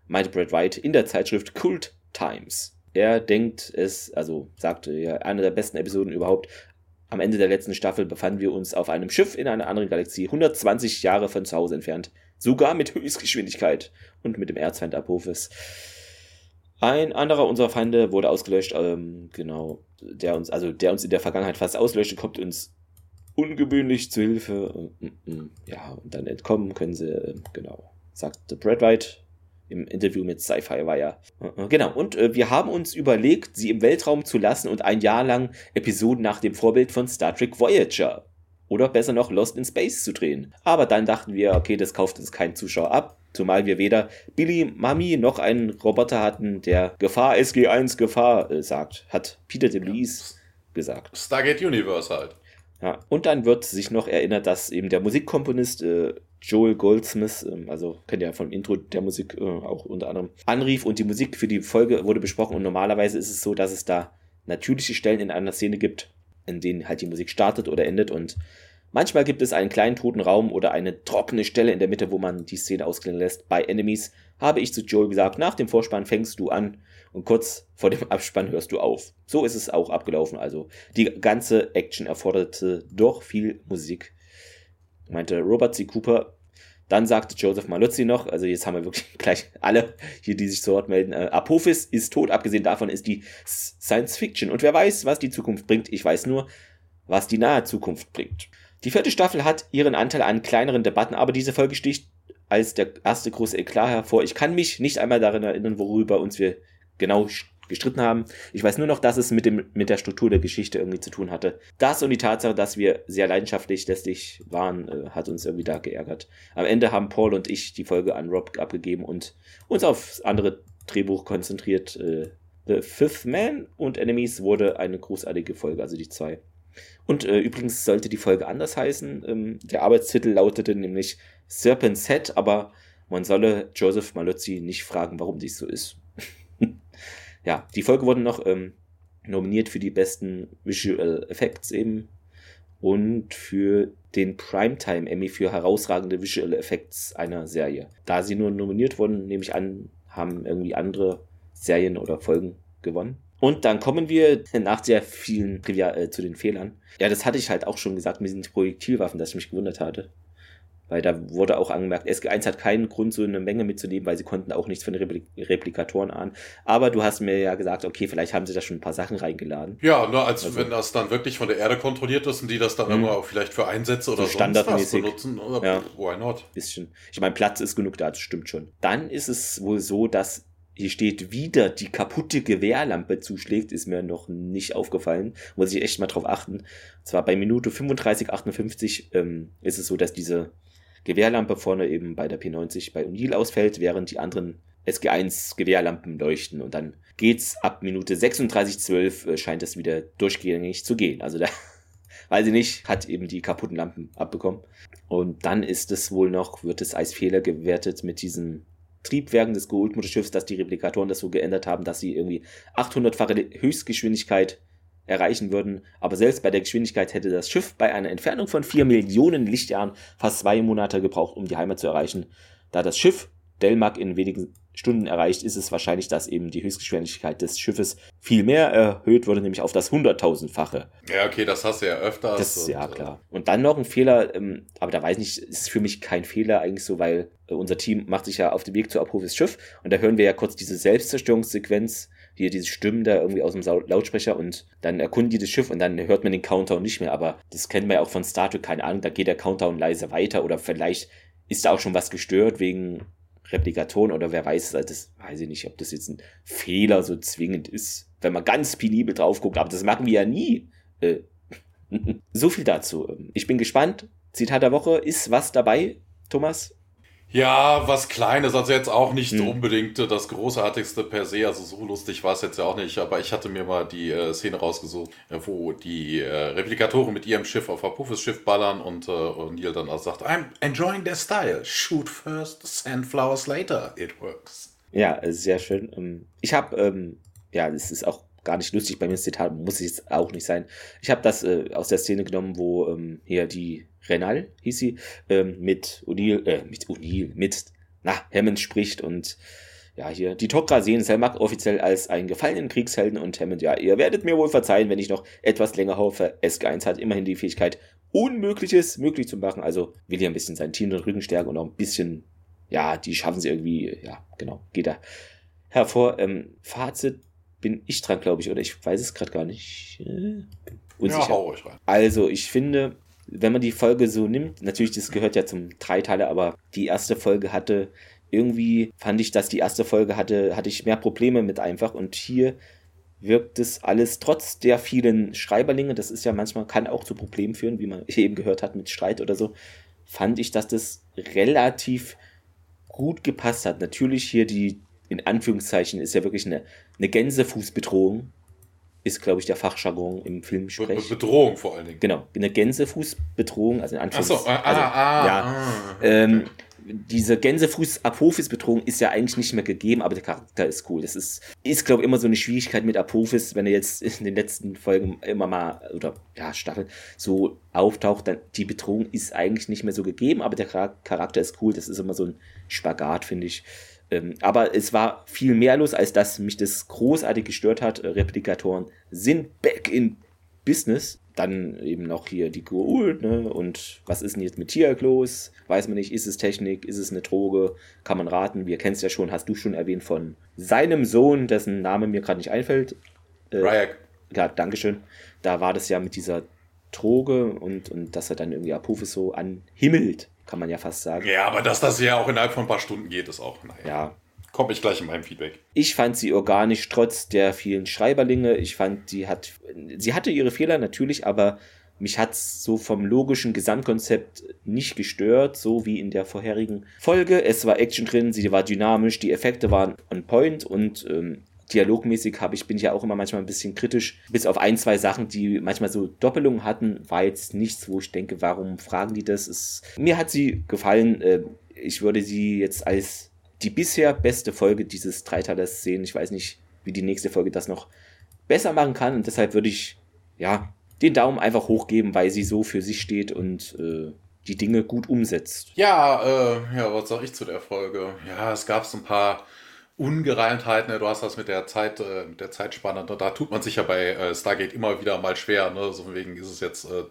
meinte Brad White in der Zeitschrift Cult Times. Er denkt es, also sagte er, eine der besten Episoden überhaupt. Am Ende der letzten Staffel befanden wir uns auf einem Schiff in einer anderen Galaxie, 120 Jahre von zu Hause entfernt. Sogar mit Höchstgeschwindigkeit und mit dem Erzfeind Apophis. Ein anderer unserer Feinde wurde ausgelöscht, ähm, genau, der uns, also der uns in der Vergangenheit fast auslöschte, kommt uns ungewöhnlich zu Hilfe. Mm, mm, ja, und dann entkommen können sie, ähm, genau, sagte Brad White im Interview mit Sci-Fi Wire. Äh, äh, genau, und äh, wir haben uns überlegt, sie im Weltraum zu lassen und ein Jahr lang Episoden nach dem Vorbild von Star Trek Voyager oder besser noch Lost in Space zu drehen. Aber dann dachten wir, okay, das kauft uns kein Zuschauer ab, zumal wir weder Billy Mami noch einen Roboter hatten, der Gefahr SG1 Gefahr äh, sagt, hat Peter DeLuise ja. gesagt. Stargate Universe halt. Ja, und dann wird sich noch erinnert, dass eben der Musikkomponist äh, Joel Goldsmith, äh, also kennt ihr ja vom Intro der Musik äh, auch unter anderem, anrief und die Musik für die Folge wurde besprochen und normalerweise ist es so, dass es da natürliche Stellen in einer Szene gibt, in denen halt die Musik startet oder endet und manchmal gibt es einen kleinen toten Raum oder eine trockene Stelle in der Mitte, wo man die Szene ausklingen lässt. Bei Enemies habe ich zu Joel gesagt, nach dem Vorspann fängst du an und kurz vor dem [laughs] Abspann hörst du auf. So ist es auch abgelaufen. Also die ganze Action erforderte doch viel Musik, meinte Robert C. Cooper. Dann sagte Joseph Maluzzi noch, also jetzt haben wir wirklich [laughs] gleich alle hier, die sich zu Wort melden, äh, Apophis ist tot, abgesehen davon ist die Science Fiction. Und wer weiß, was die Zukunft bringt. Ich weiß nur, was die nahe Zukunft bringt. Die vierte Staffel hat ihren Anteil an kleineren Debatten, aber diese Folge sticht als der erste große Eklat hervor. Ich kann mich nicht einmal daran erinnern, worüber uns wir genau gestritten haben. Ich weiß nur noch, dass es mit, dem, mit der Struktur der Geschichte irgendwie zu tun hatte. Das und die Tatsache, dass wir sehr leidenschaftlich lästig waren, äh, hat uns irgendwie da geärgert. Am Ende haben Paul und ich die Folge an Rob abgegeben und uns auf andere Drehbuch konzentriert. Äh, The Fifth Man und Enemies wurde eine großartige Folge, also die zwei. Und äh, übrigens sollte die Folge anders heißen. Ähm, der Arbeitstitel lautete nämlich Serpent's Head, aber man solle Joseph Malozzi nicht fragen, warum dies so ist. Ja, die Folge wurde noch ähm, nominiert für die besten Visual Effects eben und für den Primetime Emmy für herausragende Visual Effects einer Serie. Da sie nur nominiert wurden, nehme ich an, haben irgendwie andere Serien oder Folgen gewonnen. Und dann kommen wir nach sehr vielen Trivia äh, zu den Fehlern. Ja, das hatte ich halt auch schon gesagt mit diesen Projektilwaffen, dass ich mich gewundert hatte. Weil da wurde auch angemerkt, SG1 hat keinen Grund, so eine Menge mitzunehmen, weil sie konnten auch nichts von den Replik Replikatoren ahnen. Aber du hast mir ja gesagt, okay, vielleicht haben sie da schon ein paar Sachen reingeladen. Ja, nur als also, wenn das dann wirklich von der Erde kontrolliert ist und die das dann immer auch vielleicht für Einsätze oder so standardmäßig benutzen, oder ja. why not? Bisschen. Ich meine, Platz ist genug da, das stimmt schon. Dann ist es wohl so, dass hier steht wieder die kaputte Gewehrlampe zuschlägt, ist mir noch nicht aufgefallen. Muss ich echt mal drauf achten. Und zwar bei Minute 35, 58 ähm, ist es so, dass diese Gewehrlampe vorne eben bei der P90 bei Unil ausfällt, während die anderen SG1 Gewehrlampen leuchten und dann geht's ab Minute 36,12 äh, scheint es wieder durchgängig zu gehen. Also da, [laughs] weiß ich nicht, hat eben die kaputten Lampen abbekommen. Und dann ist es wohl noch, wird es als Fehler gewertet mit diesem Triebwerken des Goldmutterschiffs, dass die Replikatoren das so geändert haben, dass sie irgendwie 800-fache Höchstgeschwindigkeit erreichen würden. Aber selbst bei der Geschwindigkeit hätte das Schiff bei einer Entfernung von 4 Millionen Lichtjahren fast zwei Monate gebraucht, um die Heimat zu erreichen, da das Schiff Delmark in wenigen Stunden erreicht, ist es wahrscheinlich, dass eben die Höchstgeschwindigkeit des Schiffes viel mehr erhöht wurde, nämlich auf das hunderttausendfache. Ja, okay, das hast du ja öfters. Das, und, ja, äh, klar. Und dann noch ein Fehler, ähm, aber da weiß ich nicht, ist für mich kein Fehler eigentlich so, weil äh, unser Team macht sich ja auf den Weg zu Abrufes Schiff und da hören wir ja kurz diese Selbstzerstörungssequenz, hier diese Stimmen da irgendwie aus dem Lautsprecher und dann erkunden die das Schiff und dann hört man den Countdown nicht mehr, aber das kennen wir ja auch von Star Trek, keine Ahnung, da geht der Countdown leise weiter oder vielleicht ist da auch schon was gestört wegen Replikatoren oder wer weiß, das weiß ich nicht, ob das jetzt ein Fehler so zwingend ist, wenn man ganz penibel drauf guckt, aber das machen wir ja nie. Äh, [laughs] so viel dazu. Ich bin gespannt. Zitat der Woche, ist was dabei, Thomas? Ja, was Kleines, also jetzt auch nicht hm. unbedingt das Großartigste per se, also so lustig war es jetzt ja auch nicht, aber ich hatte mir mal die äh, Szene rausgesucht, äh, wo die äh, Replikatoren mit ihrem Schiff auf Apophis Schiff ballern und, äh, und Neil dann auch sagt, I'm enjoying their style, shoot first, send flowers later, it works. Ja, sehr schön. Ähm, ich habe, ähm, ja, es ist auch gar nicht lustig bei mir, das Zitat muss es jetzt auch nicht sein. Ich habe das äh, aus der Szene genommen, wo ähm, hier die Renal, hieß sie, ähm, mit O'Neill, äh, mit O'Neill, mit, na, Hammond spricht und ja, hier, die Tok'ra sehen Selmak offiziell als einen gefallenen Kriegshelden und Hammond, ja, ihr werdet mir wohl verzeihen, wenn ich noch etwas länger hoffe. SG1 hat immerhin die Fähigkeit, Unmögliches möglich zu machen, also will hier ein bisschen sein Team den Rücken stärken und auch ein bisschen, ja, die schaffen sie irgendwie, ja, genau, geht da hervor. Ähm, Fazit bin ich dran, glaube ich, oder ich weiß es gerade gar nicht. Äh, unsicher. Ja, hau rein. Also, ich finde, wenn man die Folge so nimmt, natürlich, das gehört ja zum Dreiteiler, aber die erste Folge hatte irgendwie, fand ich, dass die erste Folge hatte, hatte ich mehr Probleme mit einfach und hier wirkt es alles trotz der vielen Schreiberlinge, das ist ja manchmal, kann auch zu Problemen führen, wie man [laughs] eben gehört hat mit Streit oder so, fand ich, dass das relativ gut gepasst hat. Natürlich hier die, in Anführungszeichen, ist ja wirklich eine, eine Gänsefußbedrohung, ist, glaube ich, der Fachjargon im Filmsprech. Be Bedrohung vor allen Dingen. Genau, eine Gänsefußbedrohung, also in Anführungszeichen. Ach so, ah, also, ah, ja, ah, ähm, diese Gänsefuß-Apophis-Bedrohung ist ja eigentlich nicht mehr gegeben, aber der Charakter ist cool. Das ist, ist glaube ich, immer so eine Schwierigkeit mit Apophis, wenn er jetzt in den letzten Folgen immer mal, oder ja, Staffeln, so auftaucht, dann die Bedrohung ist eigentlich nicht mehr so gegeben, aber der Charakter ist cool. Das ist immer so ein Spagat, finde ich. Ähm, aber es war viel mehr los, als dass mich das großartig gestört hat. Äh, Replikatoren sind back in Business. Dann eben noch hier die Goa'uld, ne? Und was ist denn jetzt mit Tiag los? Weiß man nicht, ist es Technik, ist es eine Droge? Kann man raten. Wir kennen es ja schon, hast du schon erwähnt, von seinem Sohn, dessen Name mir gerade nicht einfällt. Äh, Ryak. Ja, Dankeschön. Da war das ja mit dieser Droge und, und dass er dann irgendwie Apophis so anhimmelt kann man ja fast sagen. Ja, aber dass das ja auch innerhalb von ein paar Stunden geht, ist auch, naja. Ja. Komme ich gleich in meinem Feedback. Ich fand sie organisch trotz der vielen Schreiberlinge. Ich fand, sie hat, sie hatte ihre Fehler natürlich, aber mich hat es so vom logischen Gesamtkonzept nicht gestört, so wie in der vorherigen Folge. Es war Action drin, sie war dynamisch, die Effekte waren on point und ähm, dialogmäßig habe ich, bin ich ja auch immer manchmal ein bisschen kritisch. Bis auf ein, zwei Sachen, die manchmal so Doppelungen hatten, war jetzt nichts, wo ich denke, warum fragen die das? Es, mir hat sie gefallen. Äh, ich würde sie jetzt als die bisher beste Folge dieses Dreiteilers sehen. Ich weiß nicht, wie die nächste Folge das noch besser machen kann. Und deshalb würde ich, ja, den Daumen einfach hochgeben, weil sie so für sich steht und äh, die Dinge gut umsetzt. Ja, äh, ja, was sag ich zu der Folge? Ja, es gab so ein paar Ungereimtheiten, ne? du hast das mit der Zeit, äh, mit der Zeitspanne, ne? da tut man sich ja bei äh, Stargate immer wieder mal schwer, ne? so wegen ist es jetzt, äh,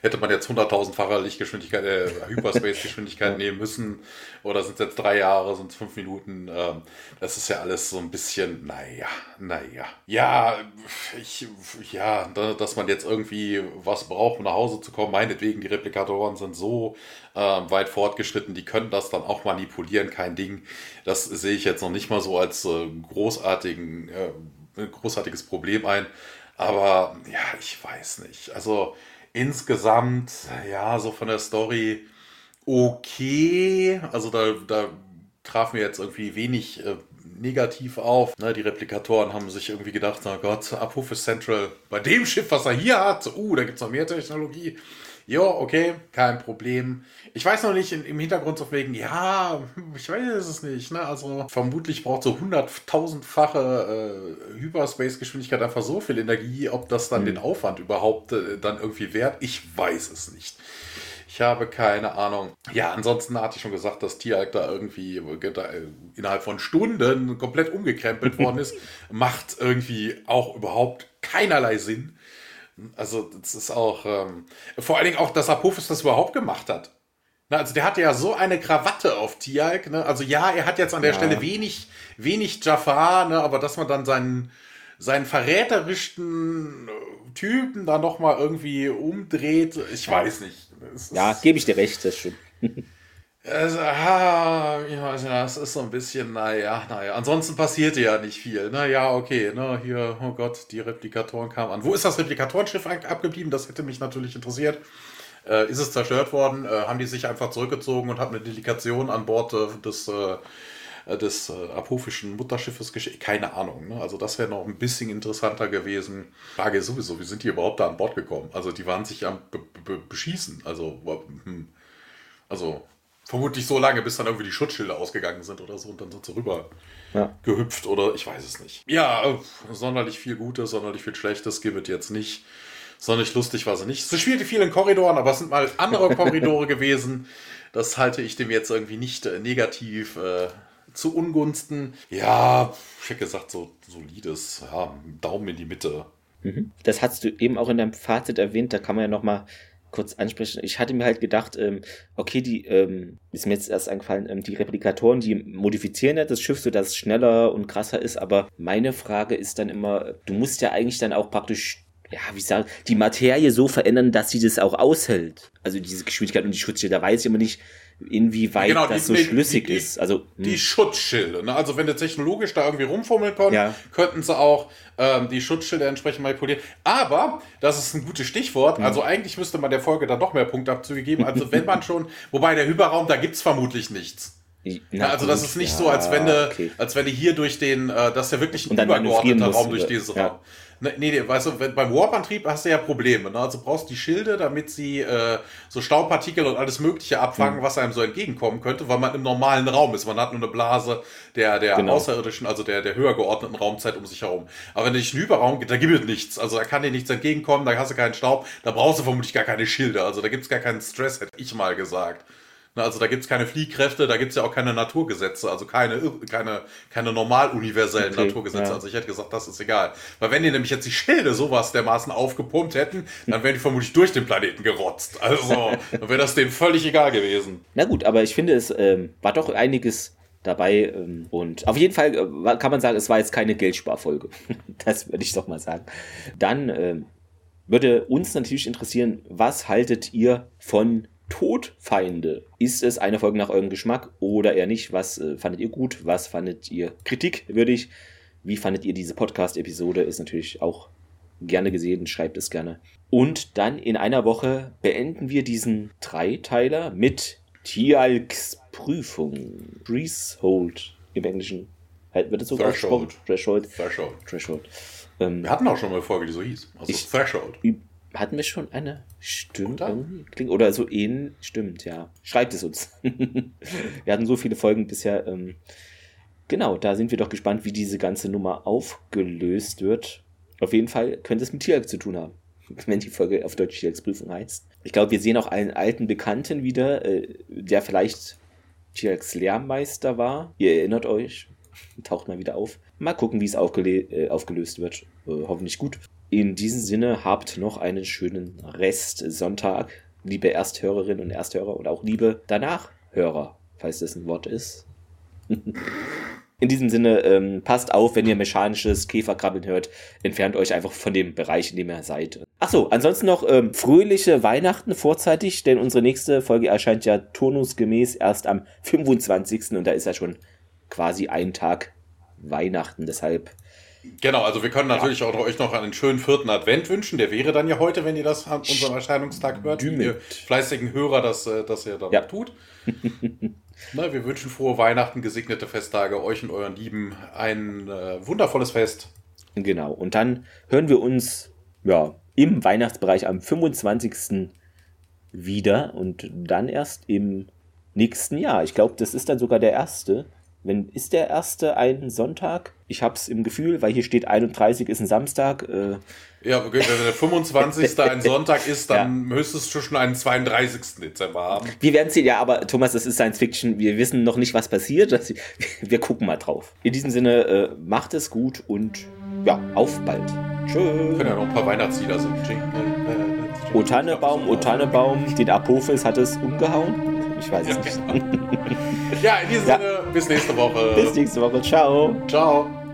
hätte man jetzt 100.000-fache Lichtgeschwindigkeit, äh, Hyperspace-Geschwindigkeit [laughs] nehmen müssen, oder sind es jetzt drei Jahre, sind es fünf Minuten, ähm, das ist ja alles so ein bisschen, naja, naja. Ja, ich, ja, dass man jetzt irgendwie was braucht, um nach Hause zu kommen, meinetwegen, die Replikatoren sind so äh, weit fortgeschritten, die können das dann auch manipulieren, kein Ding. Das sehe ich jetzt noch nicht mal so als äh, großartigen, äh, großartiges Problem ein. Aber ja, ich weiß nicht. Also insgesamt, ja, so von der Story okay. Also da, da traf mir jetzt irgendwie wenig äh, negativ auf. Ne, die Replikatoren haben sich irgendwie gedacht, na Gott, Abruf ist Central. Bei dem Schiff, was er hier hat, uh, da gibt es noch mehr Technologie. Jo, okay, kein Problem. Ich weiß noch nicht im Hintergrund so wegen, ja, ich weiß es nicht. Ne? Also vermutlich braucht so hunderttausendfache äh, Hyperspace-Geschwindigkeit einfach so viel Energie, ob das dann mhm. den Aufwand überhaupt äh, dann irgendwie wert. Ich weiß es nicht. Ich habe keine Ahnung. Ja, ansonsten hatte ich schon gesagt, dass Tialk da irgendwie äh, innerhalb von Stunden komplett umgekrempelt worden ist. [laughs] Macht irgendwie auch überhaupt keinerlei Sinn. Also, das ist auch, ähm, vor allen Dingen auch, dass Apophis das überhaupt gemacht hat. Na, also, der hatte ja so eine Krawatte auf Tialk. Ne? Also, ja, er hat jetzt an der ja. Stelle wenig, wenig Jafar, ne? aber dass man dann seinen, seinen verräterischen Typen da nochmal irgendwie umdreht, ich weiß nicht. ja, gebe ich dir recht, das stimmt. [laughs] Also, ah, ich weiß nicht, das ist so ein bisschen, naja, naja. Ansonsten passierte ja nicht viel. Naja, okay, ne, hier, oh Gott, die Replikatoren kamen an. Wo ist das Replikatorenschiff abgeblieben? Das hätte mich natürlich interessiert. Äh, ist es zerstört worden? Äh, haben die sich einfach zurückgezogen und haben eine Delegation an Bord äh, des, äh, des äh, apophischen Mutterschiffes geschickt? Keine Ahnung. Ne? Also das wäre noch ein bisschen interessanter gewesen. Frage ist sowieso, wie sind die überhaupt da an Bord gekommen? Also die waren sich am beschießen. Also, hm. also vermutlich so lange, bis dann irgendwie die Schutzschilder ausgegangen sind oder so und dann sie rüber ja. gehüpft oder ich weiß es nicht. Ja, äh, sonderlich viel Gutes, sonderlich viel Schlechtes gibt es jetzt nicht. Sonderlich lustig war sie nicht. Sie spielte viel in Korridoren, aber es sind mal andere Korridore [laughs] gewesen. Das halte ich dem jetzt irgendwie nicht äh, negativ äh, zu Ungunsten. Ja, ich hätte gesagt, so solides, ja, Daumen in die Mitte. Mhm. Das hast du eben auch in deinem Fazit erwähnt, da kann man ja nochmal kurz ansprechen. Ich hatte mir halt gedacht, ähm, okay, die, ähm, ist mir jetzt erst eingefallen, ähm, die Replikatoren, die modifizieren ja das Schiff, so dass es schneller und krasser ist, aber meine Frage ist dann immer, du musst ja eigentlich dann auch praktisch ja, wie sagen, die Materie so verändern, dass sie das auch aushält. Also diese Geschwindigkeit und die Schutzschilder, da weiß ich immer nicht, inwieweit genau, das die, so die, schlüssig die, ist. Also hm. die Schutzschilde. Ne? Also wenn du technologisch da irgendwie rumfummeln konntest, ja. könnten sie auch ähm, die Schutzschilde entsprechend manipulieren. Aber das ist ein gutes Stichwort. Hm. Also eigentlich müsste man der Folge dann doch mehr Punktabzüge geben. Also wenn man schon, [laughs] wobei der Hyperraum, da gibt's vermutlich nichts. Na, also das ist nicht ja, so, als wenn du, okay. als wenn du hier durch den, äh, das ist ja wirklich ein übergeordneter Raum durch dieses ja. Raum. Ne, nee, nee, weißt du, wenn, beim Warp-Antrieb hast du ja Probleme. Ne? Also brauchst die Schilde, damit sie äh, so Staubpartikel und alles Mögliche abfangen, mhm. was einem so entgegenkommen könnte, weil man im normalen Raum ist. Man hat nur eine Blase der, der genau. außerirdischen, also der, der höher geordneten Raumzeit um sich herum. Aber wenn du dich in den Überraum da gibt es nichts. Also da kann dir nichts entgegenkommen, da hast du keinen Staub, da brauchst du vermutlich gar keine Schilde. Also da gibt es gar keinen Stress, hätte ich mal gesagt. Also da gibt es keine Fliehkräfte, da gibt es ja auch keine Naturgesetze, also keine, keine, keine normal universellen okay, Naturgesetze. Ja. Also ich hätte gesagt, das ist egal. Weil wenn die nämlich jetzt die Schilde sowas dermaßen aufgepumpt hätten, dann wären die vermutlich durch den Planeten gerotzt. Also [laughs] dann wäre das denen völlig egal gewesen. Na gut, aber ich finde, es ähm, war doch einiges dabei. Ähm, und auf jeden Fall äh, kann man sagen, es war jetzt keine Geldsparfolge. [laughs] das würde ich doch mal sagen. Dann ähm, würde uns natürlich interessieren, was haltet ihr von Todfeinde. Ist es eine Folge nach eurem Geschmack oder eher nicht? Was äh, fandet ihr gut? Was fandet ihr kritikwürdig? Wie fandet ihr diese Podcast-Episode? Ist natürlich auch gerne gesehen. Schreibt es gerne. Und dann in einer Woche beenden wir diesen Dreiteiler mit Tialks Prüfung. Threshold im Englischen. Wird es so Threshold. Threshold. Threshold. Threshold. Ähm, wir hatten auch schon mal eine Folge, die so hieß. Also ich, Threshold hatten wir schon eine Stimmt irgendwie? Oder so ähnlich. Stimmt, ja. Schreibt es uns. [laughs] wir hatten so viele Folgen bisher. Ähm, genau, da sind wir doch gespannt, wie diese ganze Nummer aufgelöst wird. Auf jeden Fall könnte es mit Tierx zu tun haben, [laughs] wenn die Folge auf Deutsch Tierx Prüfung heißt. Ich glaube, wir sehen auch einen alten Bekannten wieder, äh, der vielleicht Tierx Lehrmeister war. Ihr erinnert euch, [laughs] taucht mal wieder auf. Mal gucken, wie es äh, aufgelöst wird. Äh, hoffentlich gut. In diesem Sinne habt noch einen schönen Rest Sonntag, liebe Ersthörerinnen und Ersthörer und auch liebe Danachhörer, falls das ein Wort ist. [laughs] In diesem Sinne, ähm, passt auf, wenn ihr mechanisches Käferkrabbeln hört, entfernt euch einfach von dem Bereich, in dem ihr seid. Achso, ansonsten noch ähm, fröhliche Weihnachten vorzeitig, denn unsere nächste Folge erscheint ja turnusgemäß erst am 25. und da ist ja schon quasi ein Tag Weihnachten. Deshalb Genau, also wir können natürlich ja. auch euch noch einen schönen vierten Advent wünschen. Der wäre dann ja heute, wenn ihr das an unserem Erscheinungstag hört, wie ihr fleißigen Hörer das, äh, das ihr dann ja. tut. Na, wir wünschen frohe Weihnachten, gesegnete Festtage, euch und euren Lieben ein äh, wundervolles Fest. Genau, und dann hören wir uns ja, im Weihnachtsbereich am 25. wieder und dann erst im nächsten Jahr. Ich glaube, das ist dann sogar der erste Wenn ist der erste ein Sonntag? Ich hab's im Gefühl, weil hier steht 31 ist ein Samstag. Äh, ja, wenn der 25. [laughs] ein Sonntag ist, dann ja. müsstest du schon einen 32. Dezember haben. Wir werden sehen, ja, aber Thomas, das ist Science Fiction. Wir wissen noch nicht, was passiert. [laughs] Wir gucken mal drauf. In diesem Sinne, äh, macht es gut und ja, auf bald. Tschö. Wir können ja noch ein paar Weihnachtslieder singen. O Tannebaum, O Tannebaum, den Apophis hat es umgehauen. Ich weiß es ja, nicht. Genau. ja, in diesem. Sinne, bis nächste Woche. Bis nächste Woche. Ciao. Ciao.